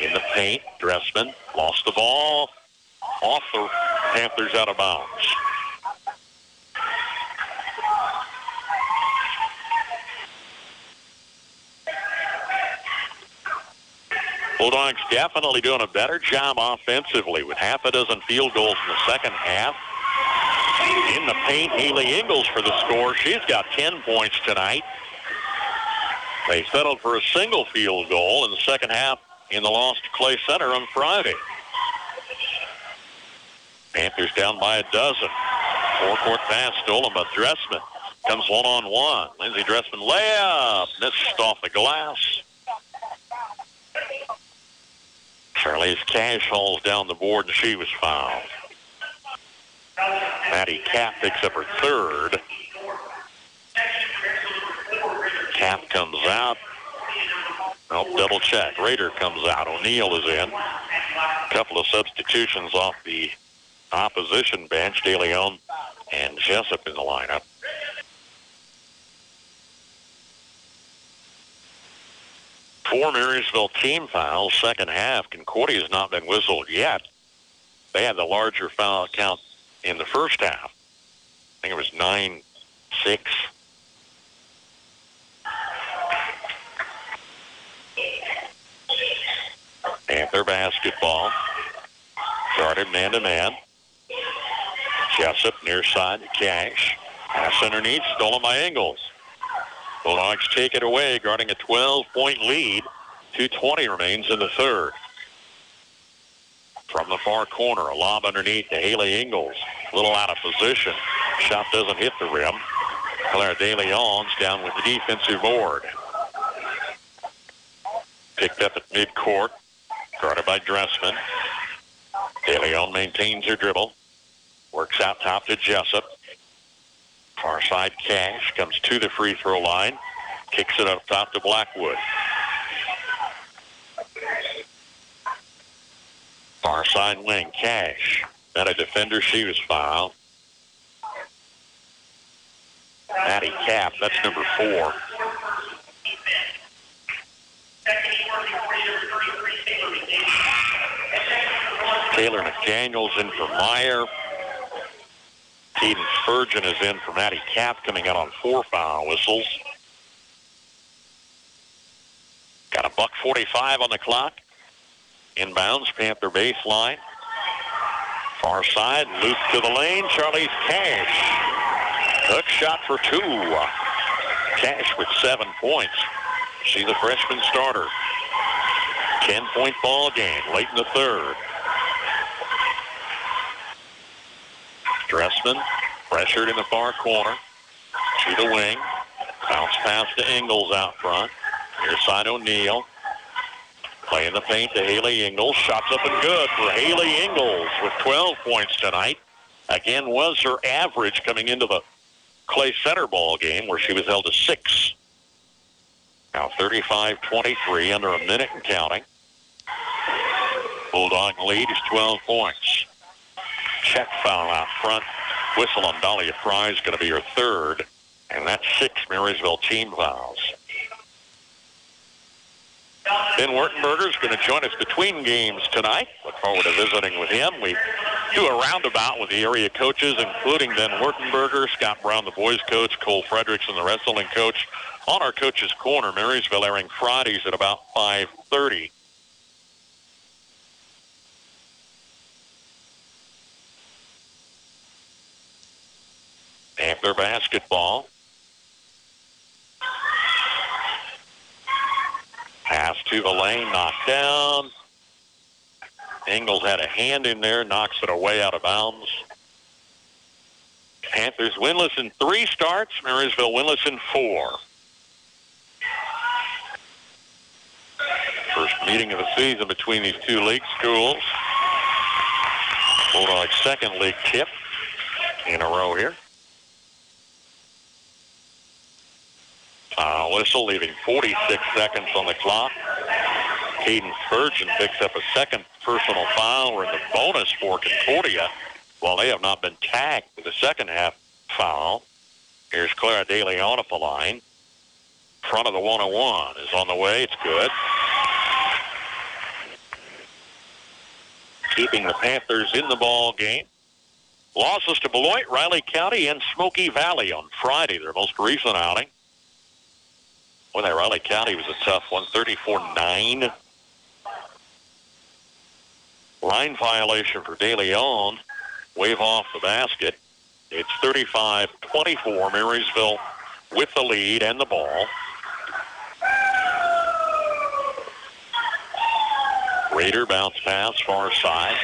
In the paint, Dressman lost the ball. Off the Panthers out of bounds. Bulldogs definitely doing a better job offensively with half a dozen field goals in the second half. In the paint, Haley Ingles for the score. She's got 10 points tonight. They settled for a single field goal in the second half in the loss to Clay Center on Friday. Panthers down by a dozen. Forecourt pass stolen by Dressman. Comes one-on-one. Lindsey Dressman layup. Missed off the glass. Charlize Cash hauls down the board and she was fouled. Maddie Cap picks up her third. Cap comes out. Nope, double check. Rader comes out. O'Neill is in. A couple of substitutions off the opposition bench. De Leon and Jessup in the lineup. Four Marysville team fouls, second half. Concordia has not been whistled yet. They had the larger foul count in the first half. I think it was 9-6. Panther basketball. Started man-to-man. Jessup near side to Cash. Pass underneath, stolen by Ingles. Bulldogs take it away, guarding a 12-point lead. 2.20 remains in the third. From the far corner, a lob underneath to Haley Ingles. A little out of position. Shot doesn't hit the rim. Claire De Leon's down with the defensive board. Picked up at midcourt. Guarded by Dressman. De Leon maintains her dribble. Works out top to Jessup. Far side Cash comes to the free throw line. Kicks it up top to Blackwood. Far side wing, Cash. Then a defender, she was fouled. Maddie Cap, that's number four. Taylor McDaniels in for Meyer. Caden Spurgeon is in for Maddie Cap coming out on four foul whistles. Got a buck 45 on the clock. Inbounds, Panther baseline. Far side, loop to the lane. Charlize Cash. Hook shot for two. Cash with seven points. She's a freshman starter. 10-point ball game late in the third. Dressman pressured in the far corner. To the wing. Bounce pass to Ingles out front. Near side O'Neill. Playing the paint to Haley Ingles. Shots up and good for Haley Ingles with 12 points tonight. Again, was her average coming into the Clay Center ball game where she was held to six. Now 35-23 under a minute and counting. Bulldog lead is 12 points. Check foul out front. Whistle on Dahlia Fry is going to be her third. And that's six Marysville team fouls. Ben Wertenberger is going to join us between games tonight. Look forward to visiting with him. We do a roundabout with the area coaches, including Ben Wertenberger, Scott Brown, the boys coach, Cole Fredericks, and the wrestling coach on our coach's corner, Marysville, airing Fridays at about 5.30. Panther basketball. Pass to the lane, knocked down. Ingles had a hand in there, knocks it away out of bounds. Panthers winless in three starts, Marysville winless in four. First meeting of the season between these two league schools. Bulldog second league tip in a row here. Uh, foul whistle, leaving 46 seconds on the clock. Caden Spurgeon picks up a second personal foul. We're in the bonus for Concordia while they have not been tagged with a second half foul. Here's Clara De Leon at the line. Front of the 101 is on the way. It's good. Keeping the Panthers in the ball game. Losses to Beloit, Riley County, and Smoky Valley on Friday, their most recent outing. Well, that Riley County was a tough one, 34-9. Line violation for De Leon. Wave off the basket. It's 35-24. Marysville with the lead and the ball. Raider bounce pass far side.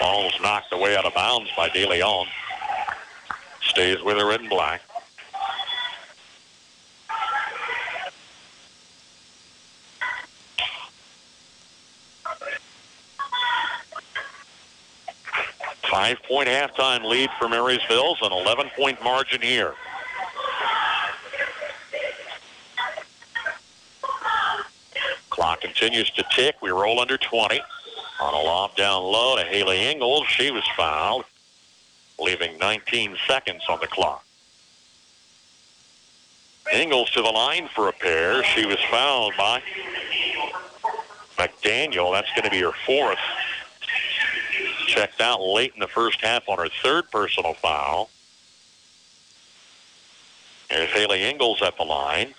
Ball's knocked away out of bounds by De Leon. Stays with her in black. Five-point halftime lead for Marysville's an 11-point margin here. Clock continues to tick. We roll under 20. On a lob down low to Haley Ingles. She was fouled, leaving 19 seconds on the clock. Ingles to the line for a pair. She was fouled by McDaniel. That's going to be her fourth. Checked out late in the first half on her third personal foul. There's Haley Ingles at the line.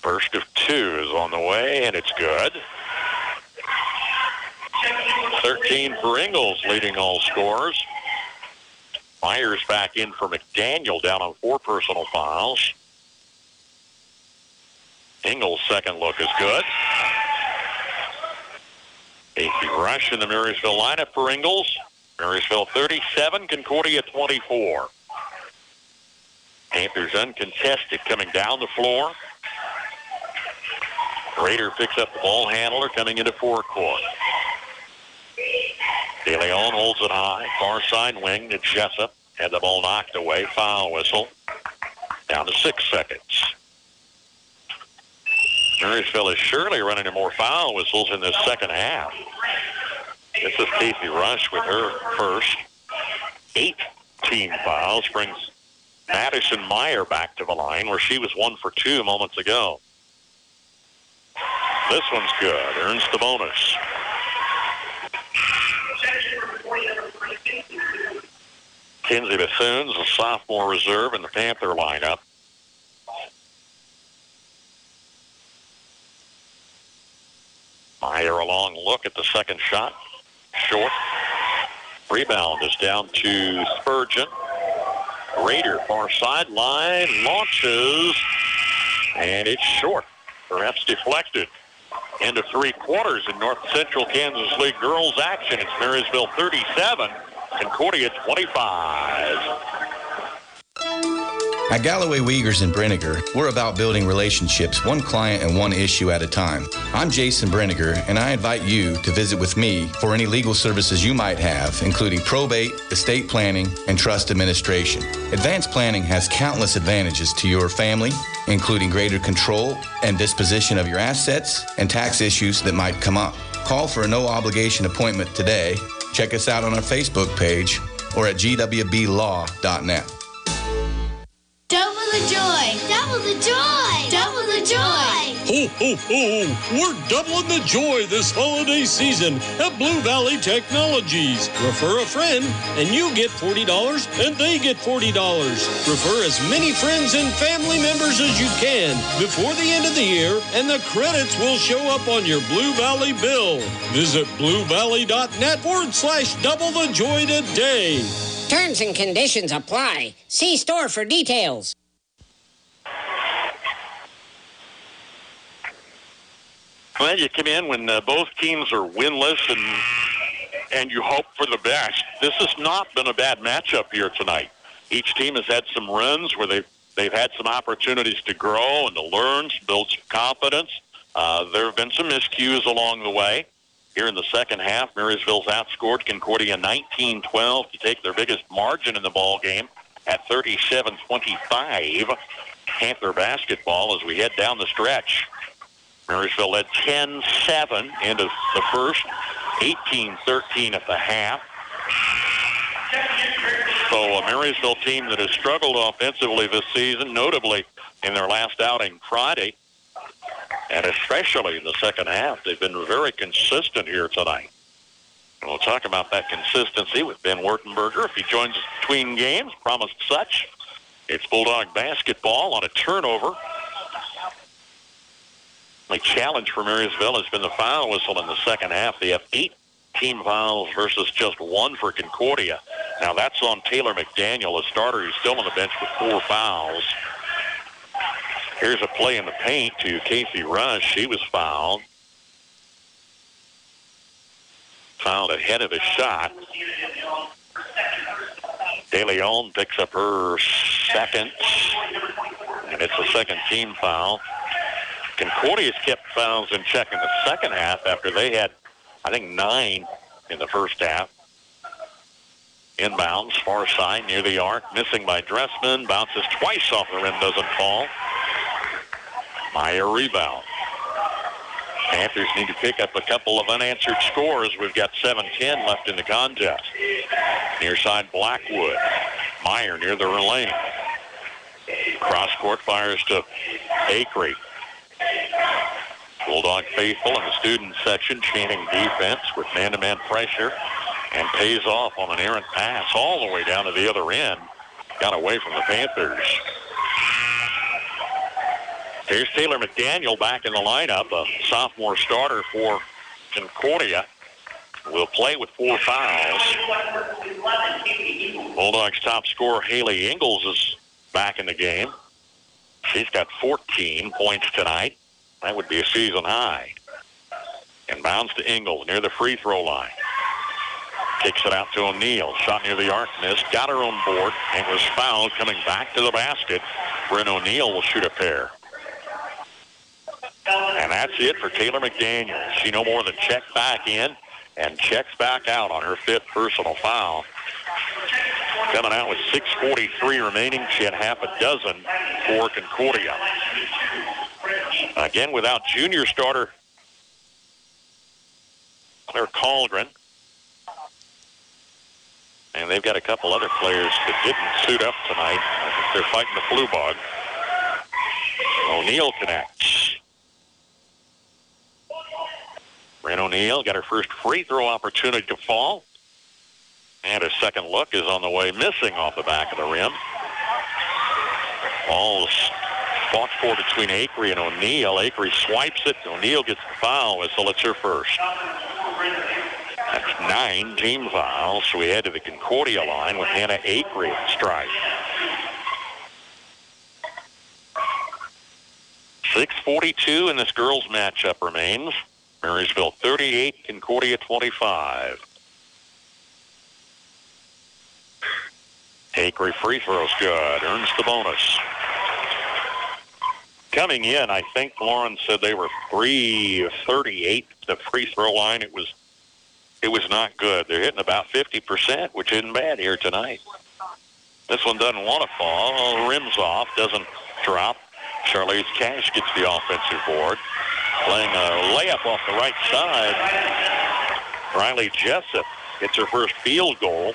First of two is on the way, and it's good. 13 for Ingles, leading all scorers. Meyer's back in for McDaniel, down on four personal fouls. Ingles' second look is good. Casey Rush in the Marysville lineup for Ingles. Marysville 37, Concordia 24. Panthers uncontested coming down the floor. Raider picks up the ball handler coming into forecourt. De Leon holds it high. Far side wing to Jessup. Had the ball knocked away. Foul whistle. Down to six seconds. Marysville is surely running more foul whistles in this second half. This is Casey Rush with her first. Eight team fouls brings Madison Meyer back to the line where she was one for two moments ago. This one's good. Earns the bonus. Kinsey Bethune's a sophomore reserve in the Panther lineup. Meyer a long look at the second shot. Short. Rebound is down to Spurgeon. Raider far sideline launches, and it's short. Perhaps deflected. Into three quarters in North Central Kansas League girls action. It's Marysville 37, Concordia 25. At Galloway Wiegers and Brinegar, we're about building relationships one client and one issue at a time. I'm Jason Brinegar, and I invite you to visit with me for any legal services you might have, including probate, estate planning, and trust administration. Advanced planning has countless advantages to your family, including greater control and disposition of your assets and tax issues that might come up. Call for a no obligation appointment today. Check us out on our Facebook page or at gwblaw.net. Double the joy! Double the joy! Double the joy! Ho, ho, ho! We're doubling the joy this holiday season at Blue Valley Technologies. Refer a friend and you get $40 and they get $40. Refer as many friends and family members as you can before the end of the year and the credits will show up on your Blue Valley bill. Visit bluevalley.net forward slash double the joy today. Terms and conditions apply. See store for details. Well, you come in when uh, both teams are winless and and you hope for the best. This has not been a bad matchup here tonight. Each team has had some runs where they've they've had some opportunities to grow and to learn, build some confidence. Uh, there have been some miscues along the way. Here in the second half, Marysville's outscored Concordia 19-12 to take their biggest margin in the ball game at 37-25. Panther basketball as we head down the stretch. Marysville led 10-7 into the first, 18-13 at the half. So a Marysville team that has struggled offensively this season, notably in their last outing Friday, and especially in the second half. They've been very consistent here tonight. We'll talk about that consistency with Ben Wertenberger if he joins us between games, promised such. It's Bulldog basketball on a turnover. The challenge for Marysville has been the foul whistle in the second half. They have eight team fouls versus just one for Concordia. Now that's on Taylor McDaniel, a starter who's still on the bench with four fouls. Here's a play in the paint to Casey Rush. She was fouled. Fouled ahead of his shot. De Leon picks up her second, and it's a second team foul. Concordia's kept fouls in check in the second half after they had, I think, nine in the first half. Inbounds, far side near the arc, missing by Dressman. Bounces twice off the rim, doesn't fall. Meyer rebound. Panthers need to pick up a couple of unanswered scores. We've got 7-10 left in the contest. Near side Blackwood. Meyer near the lane. Cross court fires to Acree. Bulldog faithful in the student section chanting defense with man-to-man pressure and pays off on an errant pass all the way down to the other end. Got away from the Panthers. Here's Taylor McDaniel back in the lineup, a sophomore starter for Concordia. Will play with four fouls. Bulldogs top scorer Haley Ingles is back in the game. She's got 14 points tonight. That would be a season high. And bounds to Ingles near the free throw line. Kicks it out to O'Neill. Shot near the arc missed. Got her on board and was fouled coming back to the basket. Bryn O'Neill will shoot a pair. And that's it for Taylor McDaniel. She no more than checks back in and checks back out on her fifth personal foul. Coming out with 6.43 remaining. She had half a dozen for Concordia. Again, without junior starter Claire Colgren. And they've got a couple other players that didn't suit up tonight. They're fighting the flu bug. O'Neill connects. Bryn O'Neill got her first free throw opportunity to fall. And a second look is on the way, missing off the back of the rim. Ball's fought for between Acree and O'Neill. Acree swipes it. O'Neill gets the foul whistle. It's her first. That's nine team fouls. So we head to the Concordia line with Hannah Acree strike. 642 in this girls matchup remains. Marysville 38, Concordia 25. Acree free throws good. Earns the bonus. Coming in, I think Lauren said they were 338 the free throw line. It was it was not good. They're hitting about 50%, which isn't bad here tonight. This one doesn't want to fall. Rims off, doesn't drop. Charlize Cash gets the offensive board. Playing a layup off the right side. Riley Jessup gets her first field goal.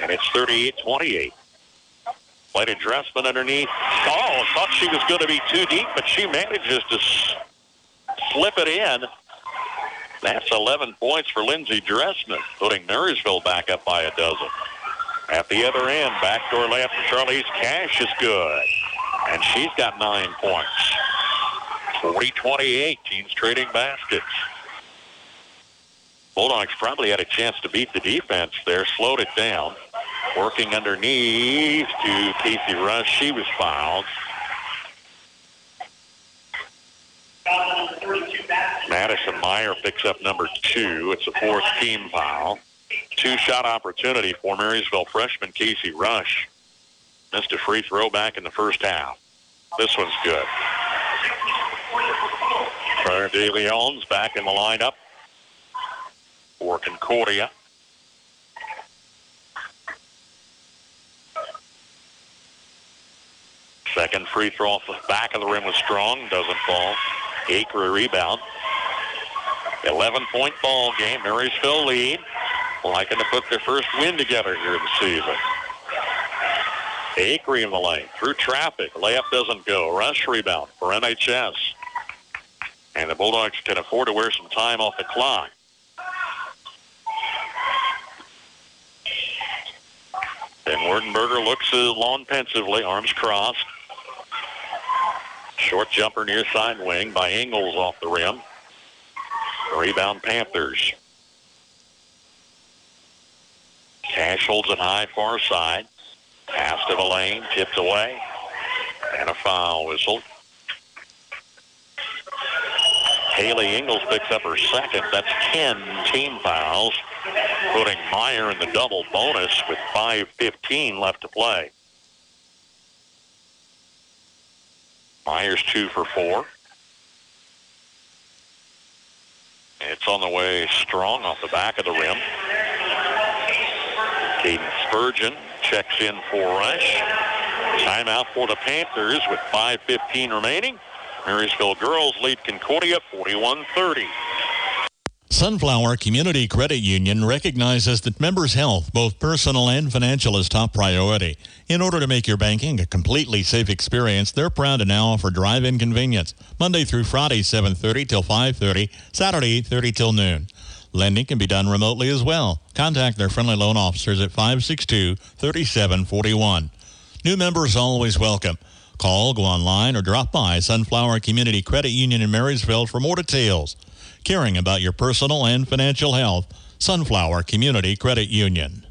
And it's 38-28. Played a Dressman underneath. Oh, thought she was going to be too deep, but she manages to slip it in. That's 11 points for Lindsey Dressman, putting Marysville back up by a dozen. At the other end, backdoor layup for Charlize Cash is good. And she's got nine points. 40-28, teams trading baskets. Bulldogs probably had a chance to beat the defense there, slowed it down. Working underneath to Casey Rush. She was fouled. Madison Meyer picks up number two. It's a fourth team foul. Two-shot opportunity for Marysville freshman Casey Rush. Missed a free throw back in the first half. This one's good. Claire DeLeon's back in the lineup for Concordia. Second free throw off the back of the rim was strong. Doesn't fall. Acree rebound. 11-point ball game. Marysville lead. Liking to put their first win together here this season. Acree in the lane. Through traffic. Layup doesn't go. Rush rebound for MHS. And the Bulldogs can afford to wear some time off the clock. Ben Wertenberger looks along pensively, arms crossed. Short jumper near side wing by Ingles off the rim. Rebound Panthers. Cash holds it high far side. Pass to the lane, tipped away. And a foul whistle. Haley Ingles picks up her second. That's 10 team fouls, putting Meyer in the double bonus with 5.15 left to play. Meyer's two for four. It's on the way strong off the back of the rim. Caden Spurgeon checks in for Rush. Timeout for the Panthers with 5.15 remaining. Marysville girls lead Concordia 41-30. Sunflower Community Credit Union recognizes that members' health, both personal and financial, is top priority. In order to make your banking a completely safe experience, they're proud to now offer drive-in convenience Monday through Friday, 7:30 till 5:30, Saturday 8:30 till noon. Lending can be done remotely as well. Contact their friendly loan officers at 562-3741. New members always welcome. Call, go online, or drop by Sunflower Community Credit Union in Marysville for more details. Caring about your personal and financial health, Sunflower Community Credit Union.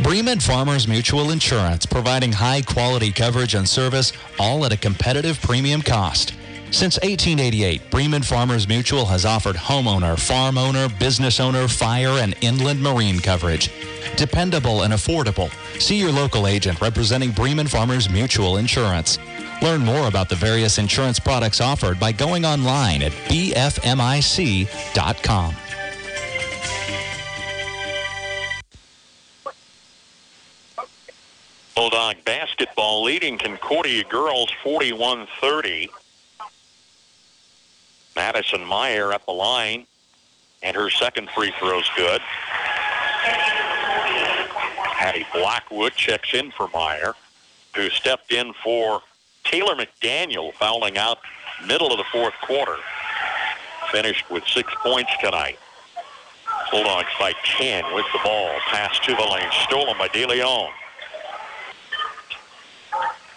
Bremen Farmers Mutual Insurance, providing high quality coverage and service, all at a competitive premium cost. Since 1888, Bremen Farmers Mutual has offered homeowner, farm owner, business owner, fire, and inland marine coverage. Dependable and affordable. See your local agent representing Bremen Farmers Mutual Insurance. Learn more about the various insurance products offered by going online at bfmic.com. Bulldog basketball leading Concordia girls 41-30. Madison Meyer at the line, and her second free throw's good. Hattie Blackwood checks in for Meyer, who stepped in for Taylor McDaniel, fouling out middle of the fourth quarter. Finished with six points tonight. Bulldogs by 10 with the ball. Pass to the lane. Stolen by DeLeon.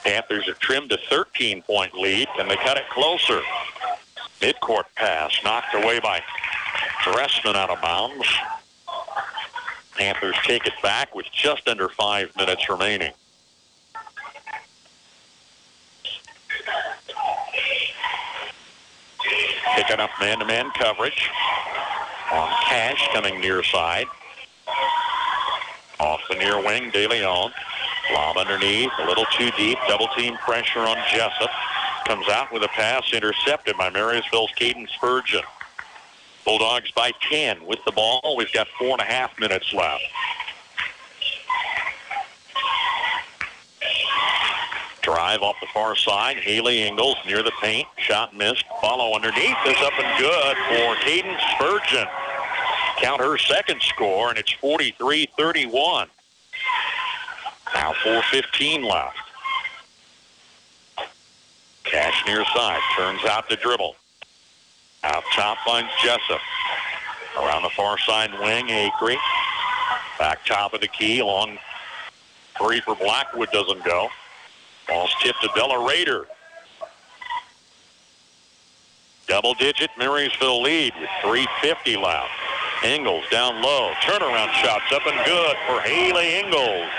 Panthers have trimmed a 13-point lead. and they cut it closer? Midcourt pass knocked away by Dressman out of bounds. Panthers take it back with just under five minutes remaining. Picking up man-to-man coverage on Cash coming near side. Off the near wing, De Leon. Lob underneath, a little too deep. Double team pressure on Jessup. Comes out with a pass intercepted by Marysville's Caden Spurgeon. Bulldogs by 10 with the ball. We've got four and a half minutes left. Drive off the far side. Haley Ingles near the paint. Shot missed. Follow underneath is up and good for Caden Spurgeon. Count her second score, and it's 43-31. Now 4.15 left. Cash near side. Turns out to dribble. Out top finds Jessup. Around the far side wing, Acree. Back top of the key. Long three for Blackwood doesn't go. Ball's tipped to Bella Raider. Double-digit Marysville lead with 3.50 left. Ingles down low. Turnaround shots up and good for Haley Ingles.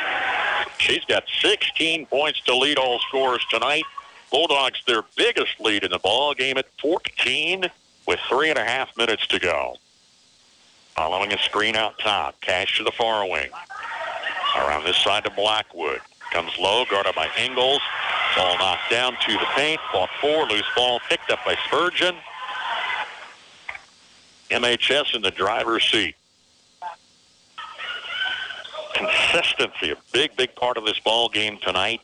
She's got 16 points to lead all scorers tonight. Bulldogs their biggest lead in the ball game at 14 with three and a half minutes to go. Following a screen out top. Cash to the far wing. Around this side to Blackwood. Comes low, guarded by Ingles. Ball knocked down to the paint. Fought four. Loose ball picked up by Spurgeon. MHS in the driver's seat. Consistency, a big, big part of this ball game tonight.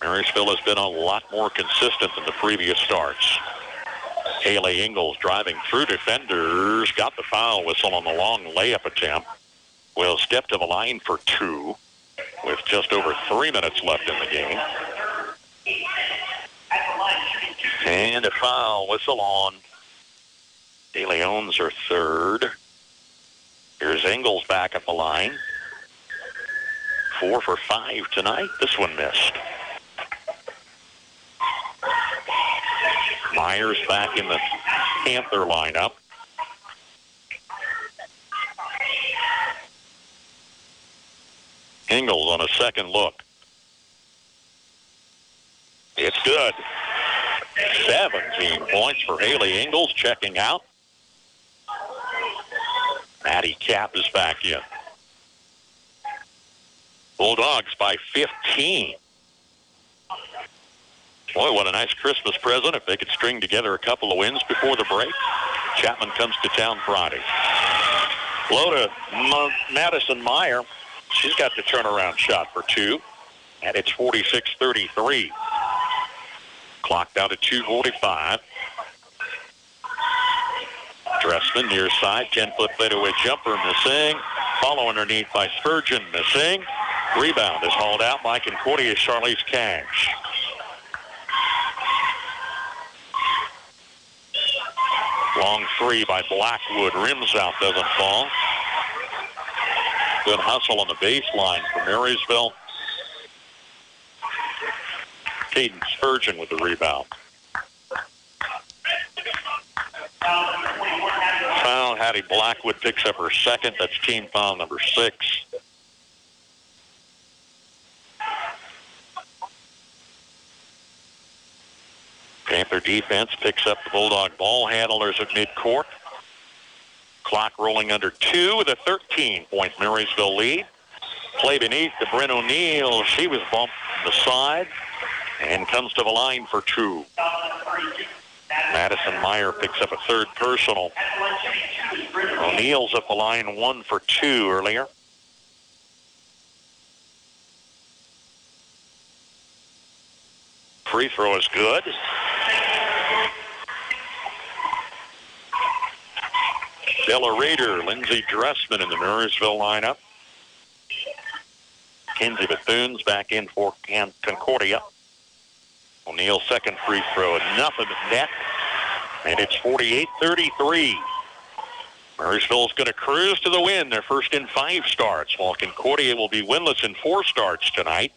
Marysville has been a lot more consistent than the previous starts. Haley Ingles driving through defenders, got the foul whistle on the long layup attempt. Will step to the line for two with just over three minutes left in the game. And a foul whistle on De Leon's her third. Here's Ingles back at the line. Four for five tonight. This one missed. Meyer's back in the Panther lineup. Ingles on a second look. It's good. 17 points for Haley Ingles checking out. Maddie Cap is back in. Bulldogs by 15. Boy, what a nice Christmas present if they could string together a couple of wins before the break. Chapman comes to town Friday. Low to M- Madison Meyer. She's got the turnaround shot for two, and it's 46-33. Clock down to 245. Dressman near side, 10-foot fadeaway jumper missing. Follow underneath by Spurgeon missing. Rebound is hauled out by Concordia Charlize Cash. Long three by Blackwood. Rims out, doesn't fall. Good hustle on the baseline for Marysville. Caden Spurgeon with the rebound. Foul. Hattie Blackwood picks up her second. That's team foul number six. Panther defense picks up the Bulldog ball handlers at midcourt. Clock rolling under two with a 13-point Marysville lead. Play beneath to Bryn O'Neill. She was bumped to the side. and comes to the line for two. Madison Meyer picks up a third personal. O'Neill's up the line one for two earlier. Free throw is good. Della Rader, Lindsey Dressman in the Marysville lineup. Kinsey Bethune's back in for Concordia. O'Neill second free throw, nothing but net. And it's 48-33. Marysville's going to cruise to the win. They're first in five starts, while Concordia will be winless in four starts tonight.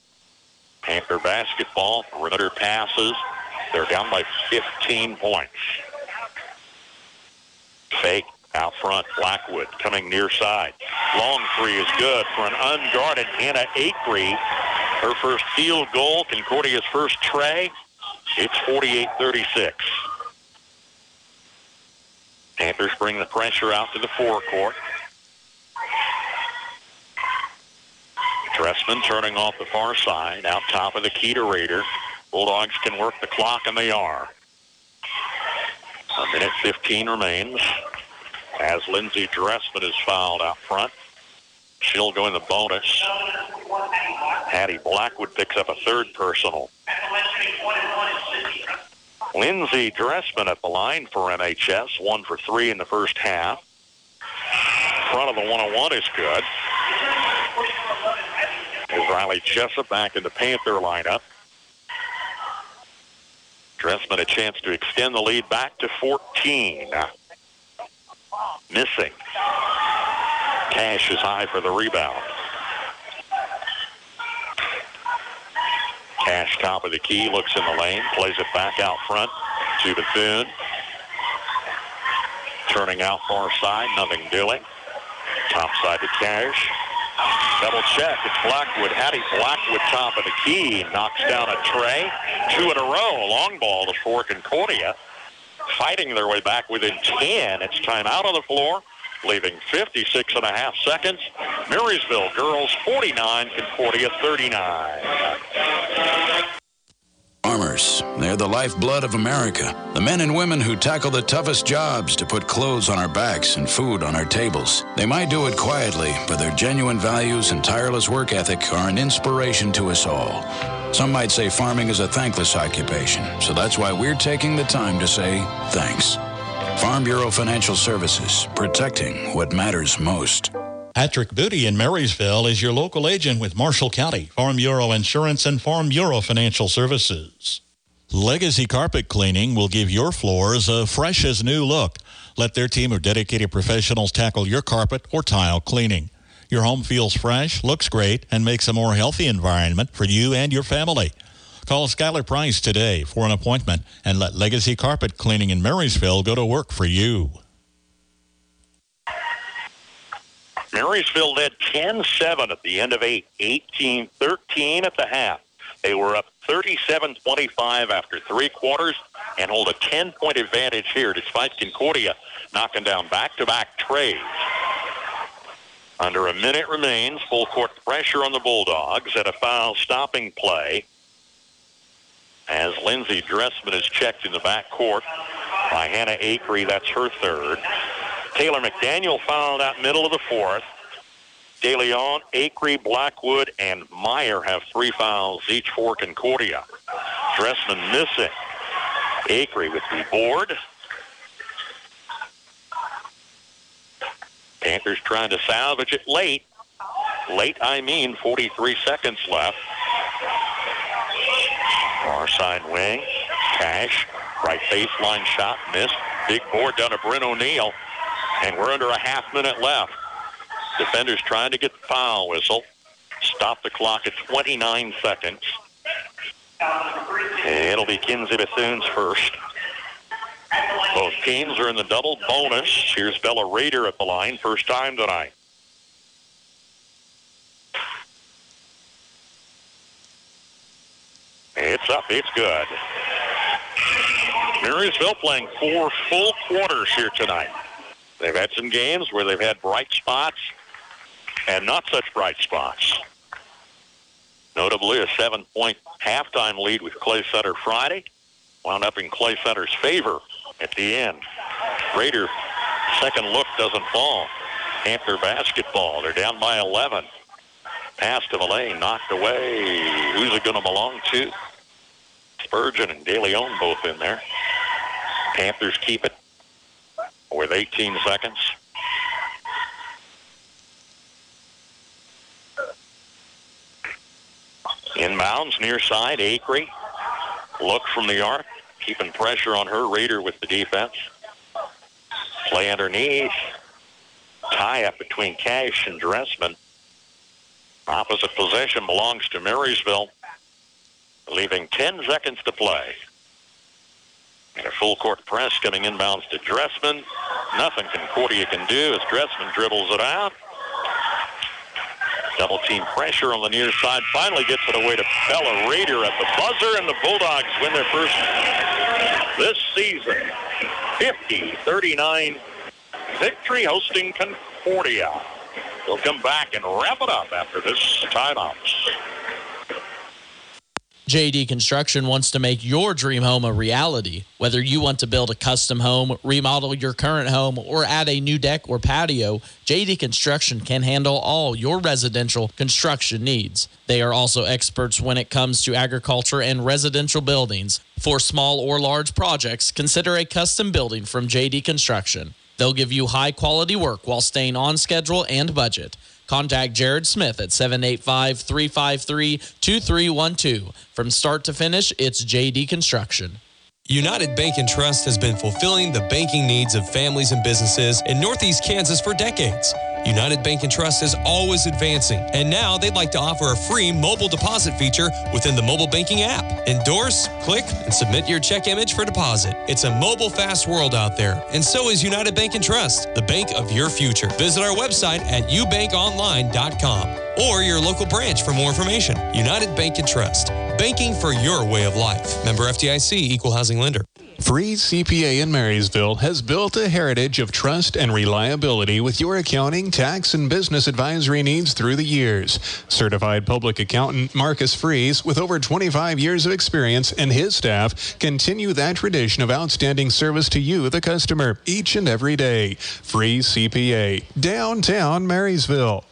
Panther basketball, perimeter passes. They're down by 15 points. Fake out front, Blackwood coming near side. Long three is good for an unguarded Hannah Acree. Her first field goal, Concordia's first tray. It's 48-36. Panthers bring the pressure out to the forecourt. Dressman turning off the far side, out top of the key to Rader. Bulldogs can work the clock, and they are. A minute 15 remains as Lindsey Dressman is fouled out front. She'll go in the bonus. Hattie Blackwood picks up a third personal. Lindsey Dressman at the line for MHS, one for three in the first half. Front of the one-on-one is good. Is Riley Jessup back in the Panther lineup. Dressman a chance to extend the lead back to 14. Missing. Cash is high for the rebound. Cash top of the key, looks in the lane, plays it back out front to Bethune. Turning out far side, nothing doing. Top side to Cash. Double check. It's Blackwood. Hattie Blackwood top of the key. Knocks down a tray. Two in a row. Long ball to for Concordia. Fighting their way back within 10. It's time out on the floor. Leaving 56 and a half seconds. Marysville girls 49, Concordia 39. Farmers, they're the lifeblood of America. The men and women who tackle the toughest jobs to put clothes on our backs and food on our tables. They might do it quietly, but their genuine values and tireless work ethic are an inspiration to us all. Some might say farming is a thankless occupation, so that's why we're taking the time to say thanks. Farm Bureau Financial Services, protecting what matters most. Patrick Booty in Marysville is your local agent with Marshall County, Farm Bureau Insurance, and Farm Bureau Financial Services. Legacy Carpet Cleaning will give your floors a fresh as new look. Let their team of dedicated professionals tackle your carpet or tile cleaning. Your home feels fresh, looks great, and makes a more healthy environment for you and your family. Call Skylar Price today for an appointment and let Legacy Carpet Cleaning in Marysville go to work for you. Marysville led 10-7 at the end of 8, 18-13 at the half. They were up 37-25 after three quarters and hold a 10-point advantage here despite Concordia knocking down back-to-back trays. Under a minute remains, full court pressure on the Bulldogs at a foul stopping play as Lindsey Dressman is checked in the back court by Hannah Acree. That's her third. Taylor McDaniel fouled out middle of the fourth. De Leon, Acree, Blackwood, and Meyer have three fouls each for Concordia. Dressman missing. Acree with the board. Panthers trying to salvage it late. Late, I mean 43 seconds left. Far side wing. Cash. Right baseline shot missed. Big board down to Bryn O'Neill. And we're under a half minute left. Defenders trying to get the foul whistle. Stop the clock at 29 seconds. It'll be Kinsey Bethune's first. Both teams are in the double bonus. Here's Bella Raider at the line, first time tonight. It's up. It's good. Marysville playing four full quarters here tonight. They've had some games where they've had bright spots and not such bright spots. Notably, a seven-point halftime lead with Clay Center Friday wound up in Clay Center's favor at the end. Raider second look doesn't fall. Panther basketball. They're down by 11. Pass to the lane, knocked away. Who's it going to belong to? Spurgeon and De Leon both in there. Panthers keep it with 18 seconds. Inbounds, near side, Acree. Look from the arc, keeping pressure on her. Raider with the defense. Play underneath. Tie up between Cash and Dressman. Opposite possession belongs to Marysville, leaving 10 seconds to play. And a full court press coming inbounds to Dressman. Nothing can Concordia can do as Dressman dribbles it out. Double team pressure on the near side. Finally gets it away to Bella Raider at the buzzer, and the Bulldogs win their first this season. 50-39 victory hosting Concordia. We'll come back and wrap it up after this timeout. JD Construction wants to make your dream home a reality. Whether you want to build a custom home, remodel your current home, or add a new deck or patio, JD Construction can handle all your residential construction needs. They are also experts when it comes to agriculture and residential buildings. For small or large projects, consider a custom building from JD Construction. They'll give you high quality work while staying on schedule and budget. Contact Jared Smith at 785 353 2312. From start to finish, it's JD Construction. United Bank and Trust has been fulfilling the banking needs of families and businesses in Northeast Kansas for decades. United Bank and Trust is always advancing, and now they'd like to offer a free mobile deposit feature within the mobile banking app. Endorse, click, and submit your check image for deposit. It's a mobile fast world out there, and so is United Bank and Trust, the bank of your future. Visit our website at ubankonline.com or your local branch for more information. United Bank and Trust, banking for your way of life. Member FDIC, equal housing lender. Freeze CPA in Marysville has built a heritage of trust and reliability with your accounting, tax, and business advisory needs through the years. Certified public accountant Marcus Freeze, with over 25 years of experience, and his staff continue that tradition of outstanding service to you, the customer, each and every day. Freeze CPA, downtown Marysville.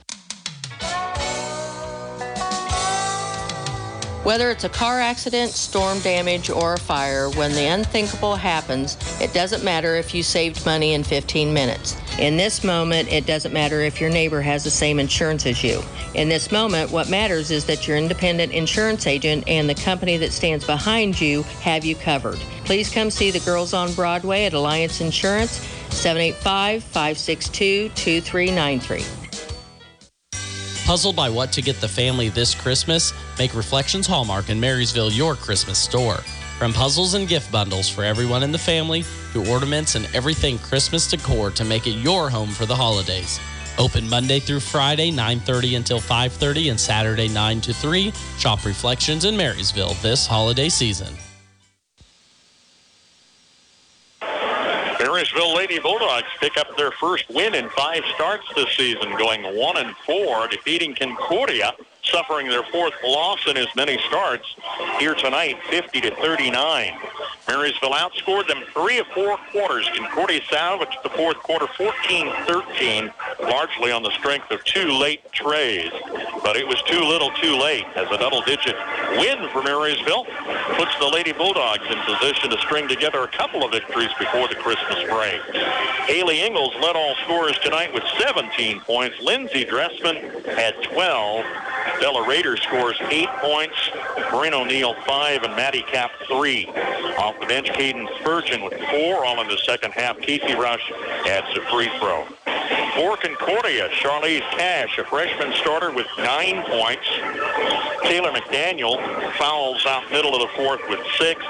Whether it's a car accident, storm damage, or a fire, when the unthinkable happens, it doesn't matter if you saved money in 15 minutes. In this moment, it doesn't matter if your neighbor has the same insurance as you. In this moment, what matters is that your independent insurance agent and the company that stands behind you have you covered. Please come see the girls on Broadway at Alliance Insurance, 785 562 2393. Puzzled by what to get the family this Christmas? Make Reflections Hallmark in Marysville your Christmas store. From puzzles and gift bundles for everyone in the family to ornaments and everything Christmas decor to make it your home for the holidays. Open Monday through Friday 9:30 until 5:30 and Saturday 9 to 3. Shop Reflections in Marysville this holiday season. Marysville Lady Bulldogs pick up their first win in five starts this season, going one and four, defeating Concordia, suffering their fourth loss in as many starts here tonight, 50 to 39. Marysville outscored them three of four quarters. Concordia salvaged the fourth quarter 14-13, largely on the strength of two late trays. But it was too little too late as a double-digit win for Marysville puts the Lady Bulldogs in position to string together a couple of victories before the Christmas break. Haley Ingles led all scorers tonight with 17 points. Lindsey Dressman had 12. Bella Raider scores eight points. Bryn O'Neill five and Maddie Cap three. Off the bench, Caden Spurgeon with four, all in the second half. Casey Rush adds a free throw. For Concordia, Charlize Cash, a freshman starter with nine points. Taylor McDaniel fouls out middle of the fourth with six.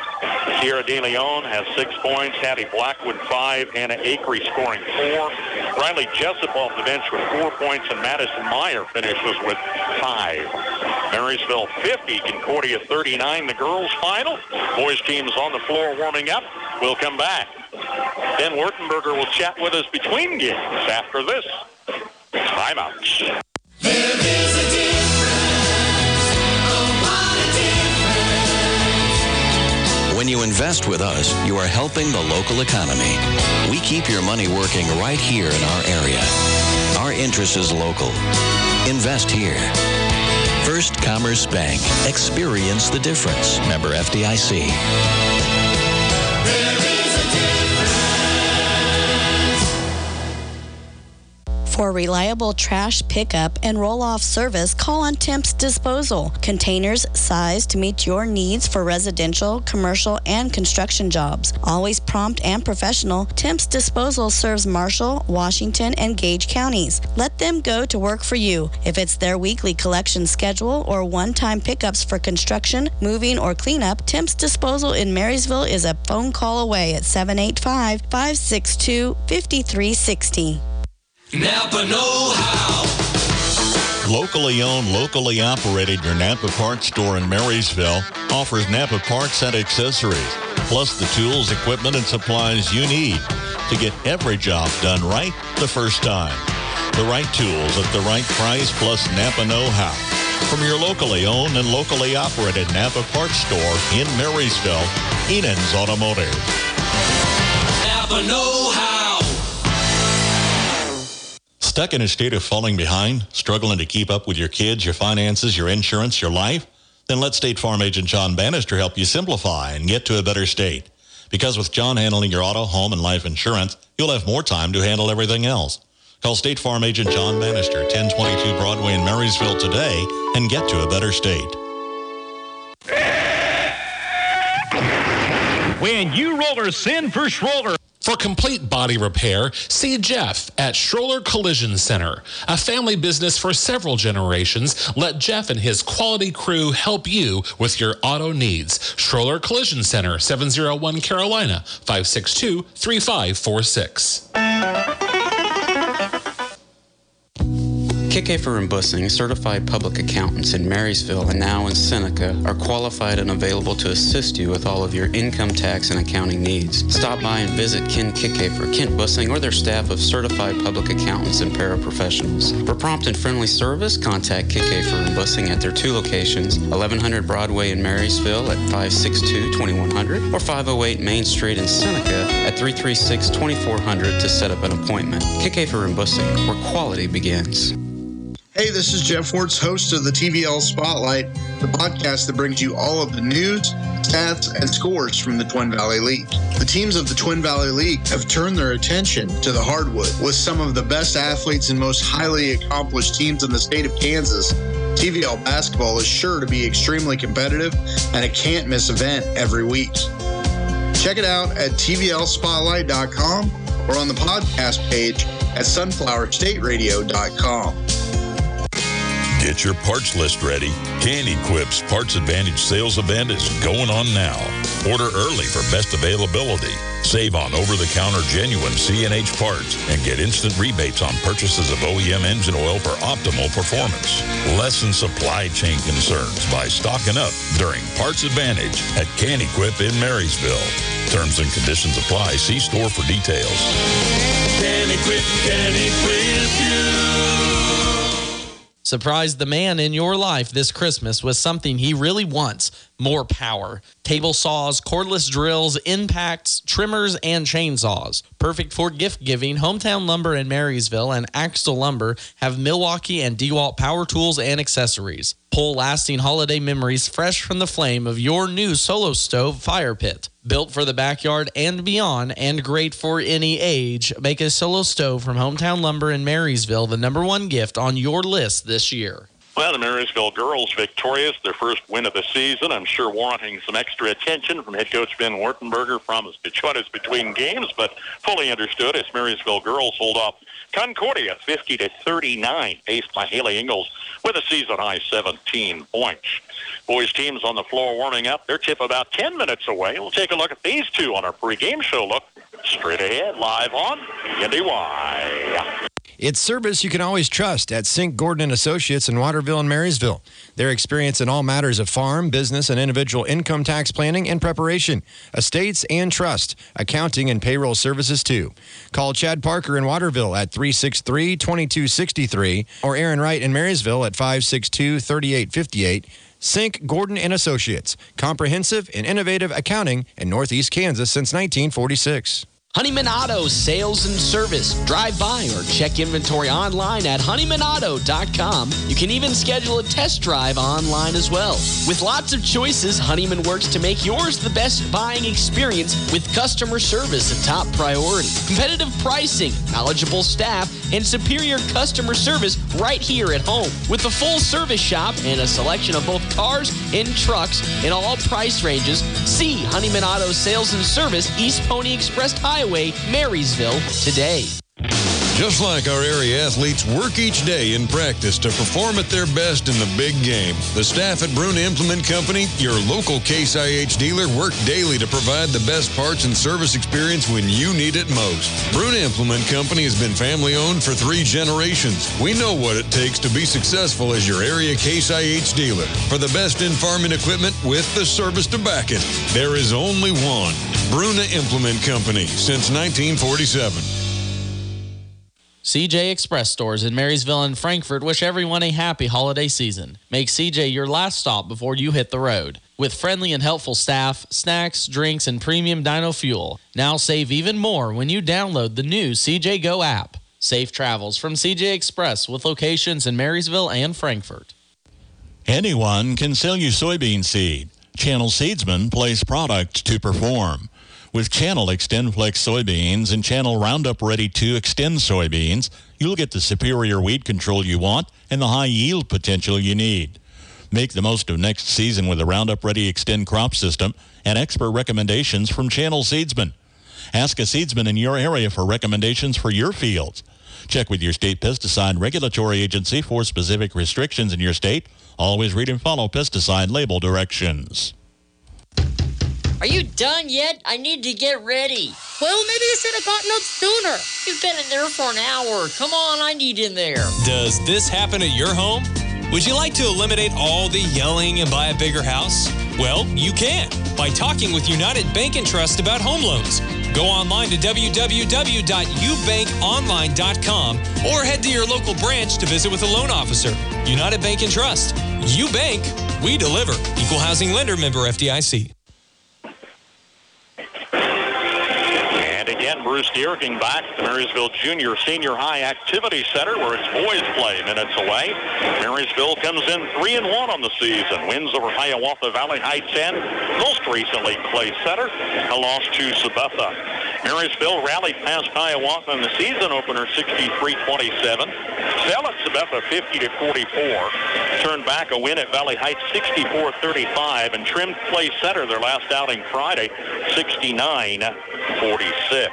Sierra De Leon has six points. Hattie Blackwood five. Hannah Acree scoring four. Riley Jessup off the bench with four points, and Madison Meyer finishes with five. Marysville 50, Concordia 39. The girls' final. Boys teams on the floor warming up. We'll come back. Ben Wertenberger will chat with us between games after this. Timeouts. Invest with us, you are helping the local economy. We keep your money working right here in our area. Our interest is local. Invest here. First Commerce Bank. Experience the difference. Member FDIC. For reliable trash pickup and roll off service, call on Temps Disposal. Containers sized to meet your needs for residential, commercial, and construction jobs. Always prompt and professional, Temps Disposal serves Marshall, Washington, and Gage counties. Let them go to work for you. If it's their weekly collection schedule or one time pickups for construction, moving, or cleanup, Temps Disposal in Marysville is a phone call away at 785 562 5360. Napa Know How. Locally owned, locally operated, your Napa Parts store in Marysville offers Napa parts and accessories, plus the tools, equipment, and supplies you need to get every job done right the first time. The right tools at the right price, plus Napa Know How. From your locally owned and locally operated Napa Parts store in Marysville, Enan's Automotive. Napa Know How. Stuck in a state of falling behind, struggling to keep up with your kids, your finances, your insurance, your life? Then let State Farm agent John Bannister help you simplify and get to a better state. Because with John handling your auto, home, and life insurance, you'll have more time to handle everything else. Call State Farm agent John Bannister, 1022 Broadway in Marysville today and get to a better state. When you rollers send for Schroller. For complete body repair, see Jeff at Schroller Collision Center, a family business for several generations. Let Jeff and his quality crew help you with your auto needs. Schroller Collision Center, 701 Carolina, 562 3546. Kickafer and Bussing, certified public accountants in Marysville and now in Seneca, are qualified and available to assist you with all of your income tax and accounting needs. Stop by and visit Ken Kickafer, Kent Bussing, or their staff of certified public accountants and paraprofessionals. For prompt and friendly service, contact Kickafer and Bussing at their two locations, 1100 Broadway in Marysville at 562-2100 or 508 Main Street in Seneca at 336-2400 to set up an appointment. Kickafer and Bussing, where quality begins. Hey, this is Jeff Wertz, host of the TVL Spotlight, the podcast that brings you all of the news, stats, and scores from the Twin Valley League. The teams of the Twin Valley League have turned their attention to the hardwood with some of the best athletes and most highly accomplished teams in the state of Kansas. TVL basketball is sure to be extremely competitive and a can't miss event every week. Check it out at TVLSpotlight.com or on the podcast page at SunflowerStateRadio.com. Get your parts list ready. Kan Equip's Parts Advantage sales event is going on now. Order early for best availability. Save on over-the-counter genuine CNH parts and get instant rebates on purchases of OEM engine oil for optimal performance. Lessen supply chain concerns by stocking up during Parts Advantage at Kan Equip in Marysville. Terms and conditions apply. See store for details. Kan Equip, can equip you. Surprise the man in your life this Christmas with something he really wants more power. Table saws, cordless drills, impacts, trimmers, and chainsaws. Perfect for gift giving, Hometown Lumber in Marysville and Axtell Lumber have Milwaukee and DeWalt power tools and accessories. Pull lasting holiday memories fresh from the flame of your new solo stove fire pit. Built for the backyard and beyond, and great for any age, make a solo stove from Hometown Lumber in Marysville the number one gift on your list this year. Well, the Marysville girls victorious, their first win of the season. I'm sure warranting some extra attention from head coach Ben Wertenberger from the choices between games, but fully understood as Marysville girls hold off Concordia 50 to 39, paced by Haley Ingles with a season high 17 points. Boys teams on the floor warming up. Their tip about 10 minutes away. We'll take a look at these two on our pregame show. Look straight ahead, live on NDY. It's service you can always trust at Sink Gordon and Associates in Waterville and Marysville. Their experience in all matters of farm, business, and individual income tax planning and preparation, estates and trust, accounting and payroll services too. Call Chad Parker in Waterville at 363-2263 or Aaron Wright in Marysville at 562-3858. Sink Gordon and Associates, comprehensive and innovative accounting in Northeast Kansas since 1946. Honeyman Auto Sales and Service. Drive by or check inventory online at honeymanauto.com. You can even schedule a test drive online as well. With lots of choices, Honeyman works to make yours the best buying experience with customer service a top priority. Competitive pricing, knowledgeable staff, and superior customer service right here at home. With a full service shop and a selection of both cars and trucks in all price ranges, see Honeyman Auto Sales and Service, East Pony Express Highway. Highway, Marysville, today. Just like our area athletes work each day in practice to perform at their best in the big game, the staff at Bruna Implement Company, your local Case IH dealer, work daily to provide the best parts and service experience when you need it most. Bruna Implement Company has been family owned for three generations. We know what it takes to be successful as your area Case IH dealer. For the best in farming equipment with the service to back it, there is only one. Bruna Implement Company since 1947. CJ Express stores in Marysville and Frankfort wish everyone a happy holiday season. Make CJ your last stop before you hit the road. With friendly and helpful staff, snacks, drinks, and premium dino fuel. Now save even more when you download the new CJ Go app. Safe travels from CJ Express with locations in Marysville and Frankfort. Anyone can sell you soybean seed. Channel Seedsman place product to perform. With Channel XtendFlex soybeans and Channel Roundup Ready 2 Xtend soybeans, you'll get the superior weed control you want and the high yield potential you need. Make the most of next season with the Roundup Ready Xtend crop system and expert recommendations from Channel Seedsman. Ask a seedsman in your area for recommendations for your fields. Check with your state pesticide regulatory agency for specific restrictions in your state. Always read and follow pesticide label directions. Are you done yet? I need to get ready. Well, maybe you should have gotten up sooner. You've been in there for an hour. Come on, I need in there. Does this happen at your home? Would you like to eliminate all the yelling and buy a bigger house? Well, you can by talking with United Bank and Trust about home loans. Go online to www.ubankonline.com or head to your local branch to visit with a loan officer. United Bank and Trust. You bank, we deliver. Equal housing lender member FDIC. Again, Bruce Dierking back at the Marysville Junior Senior High Activity Center where it's boys play minutes away. Marysville comes in 3 and 1 on the season. Wins over Hiawatha Valley High 10. Most recently, Clay Center. A loss to Sabetha. Marysville rallied past Hiawatha in the season opener 63-27. Fell at Sabetha 50-44. Turned back a win at Valley Heights 64-35 and trimmed Clay Center their last outing Friday 69-46.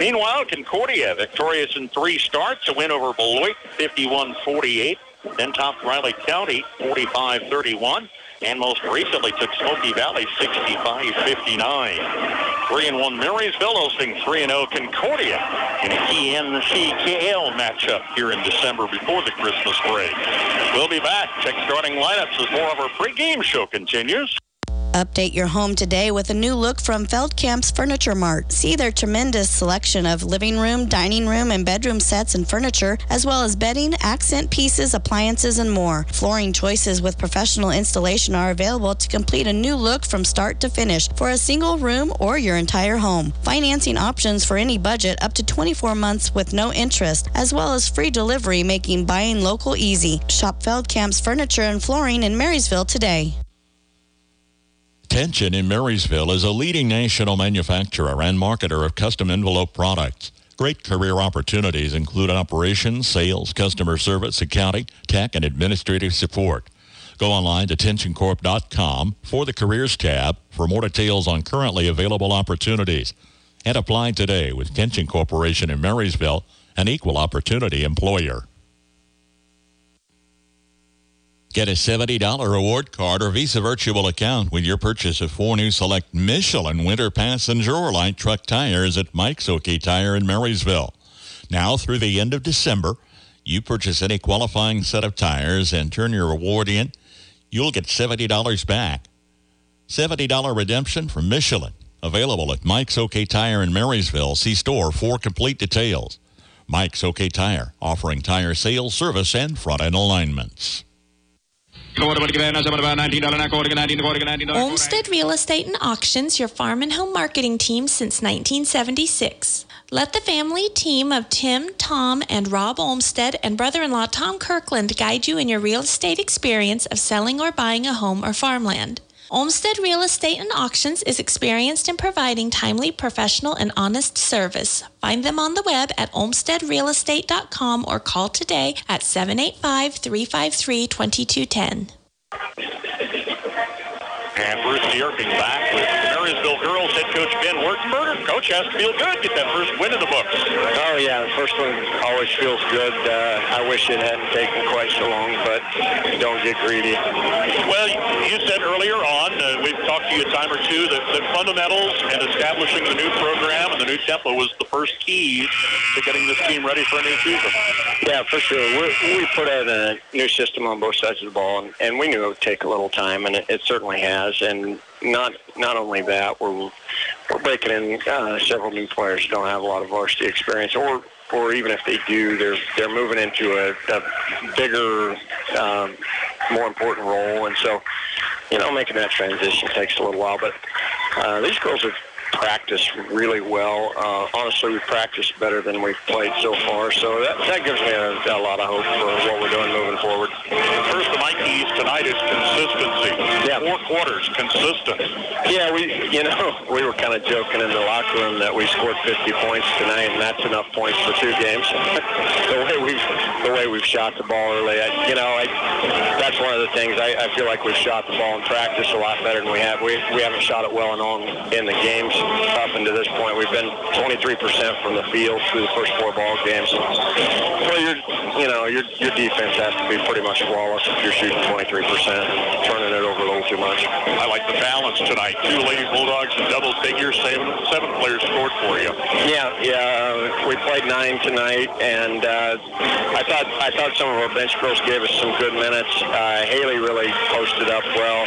Meanwhile, Concordia victorious in three starts, a win over Beloit 51-48, then topped Riley County 45-31, and most recently took Smoky Valley 65-59. 3 and 1 Marysville hosting 3 and 0 Concordia in a KNCKL matchup here in December before the Christmas break. We'll be back. Check starting lineups as more of our pregame show continues. Update your home today with a new look from Feldkamp's Furniture Mart. See their tremendous selection of living room, dining room, and bedroom sets and furniture, as well as bedding, accent pieces, appliances, and more. Flooring choices with professional installation are available to complete a new look from start to finish for a single room or your entire home. Financing options for any budget up to 24 months with no interest, as well as free delivery, making buying local easy. Shop Feldkamp's Furniture and Flooring in Marysville today. Tension in Marysville is a leading national manufacturer and marketer of custom envelope products. Great career opportunities include operations, sales, customer service, accounting, tech, and administrative support. Go online to tensioncorp.com for the careers tab for more details on currently available opportunities. And apply today with Tension Corporation in Marysville, an equal opportunity employer. Get a $70 reward card or Visa virtual account with your purchase of four new select Michelin winter passenger or light truck tires at Mike's OK Tire in Marysville. Now through the end of December, you purchase any qualifying set of tires and turn your reward in, you'll get $70 back. $70 redemption from Michelin. Available at Mike's OK Tire in Marysville. See store for complete details. Mike's OK Tire, offering tire sales, service, and front end alignments. Olmsted Real Estate and Auctions, your farm and home marketing team since 1976. Let the family team of Tim, Tom, and Rob Olmsted and brother in law Tom Kirkland guide you in your real estate experience of selling or buying a home or farmland. Olmsted Real Estate and Auctions is experienced in providing timely, professional, and honest service. Find them on the web at olmstedrealestate.com or call today at 785 353 2210. And Bruce Dierking back with Marysville girls head coach Ben Wertenberger. Coach has to feel good, get that first win in the books. Oh, yeah, the first one always feels good. Uh, I wish it hadn't taken quite so long, but don't get greedy. Well, you said earlier on, uh, we've talked to you a time or two, that the fundamentals and establishing the new program and the new tempo was the first key to getting this team ready for a new season. Yeah, for sure. we we put in a new system on both sides of the ball, and, and we knew it would take a little time, and it, it certainly has. And not not only that, we're we're breaking in uh, several new players who don't have a lot of varsity experience, or or even if they do, they're they're moving into a, a bigger, um, more important role, and so you know making that transition takes a little while. But uh, these girls have practiced really well. Uh, honestly, we practiced better than we've played so far, so that, that gives me a, a lot of hope for what we're doing moving forward. First of my keys tonight is consistency. Yeah. Four quarters, consistent. Yeah, we you know we were kind of joking in the locker room that we scored 50 points tonight, and that's enough points for two games. the way we've the way we've shot the ball early, I, you know, I, that's one of the things. I, I feel like we've shot the ball in practice a lot better than we have. We we haven't shot it well on in the games up until this point. We've been 23% from the field through the first four ball games. Well, your you know your your defense has to be pretty much flawless if you're shooting 23% and turning it over a little too much. I like the balance tonight. Two Lady Bulldogs in double figures, seven, seven players scored for you. Yeah, yeah. We played nine tonight, and uh, I thought I thought some of our bench girls gave us some good minutes. Uh, Haley really posted up well.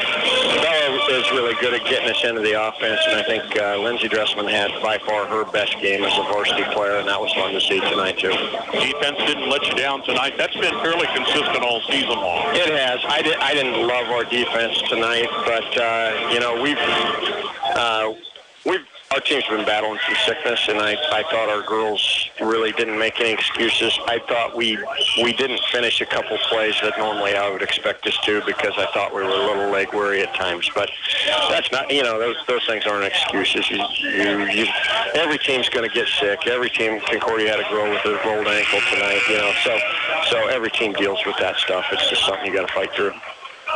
Bella is really good at getting us into the offense, and I think uh, Lindsey Dressman had by far her best game as a varsity player, and that was fun to see tonight too. Defense didn't let you down tonight. That's been fairly consistent all season long. It has. I, did, I didn't love our defense tonight, but uh, you know we've uh, we've our team's been battling some sickness, and I, I thought our girls really didn't make any excuses. I thought we we didn't finish a couple plays that normally I would expect us to because I thought we were a little leg weary at times. But that's not, you know, those those things aren't excuses. You, you, you every team's going to get sick. Every team, Concordia had a girl with a rolled ankle tonight, you know, so so every team deals with that stuff. It's just something you got to fight through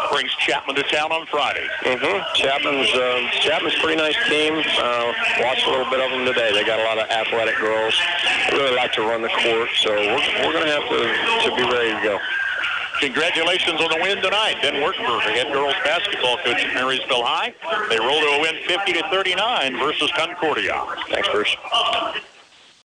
brings Chapman to town on Friday. Mm-hmm. Chapman's uh, Chapman's pretty nice team. Uh, watched a little bit of them today. They got a lot of athletic girls. They really like to run the court, so we're, we're going to have to, to be ready to go. Congratulations on the win tonight. Ben Wertenberger, head girls basketball coach at Marysville High. They rolled to a win 50 to 39 versus Concordia. Thanks, Bruce.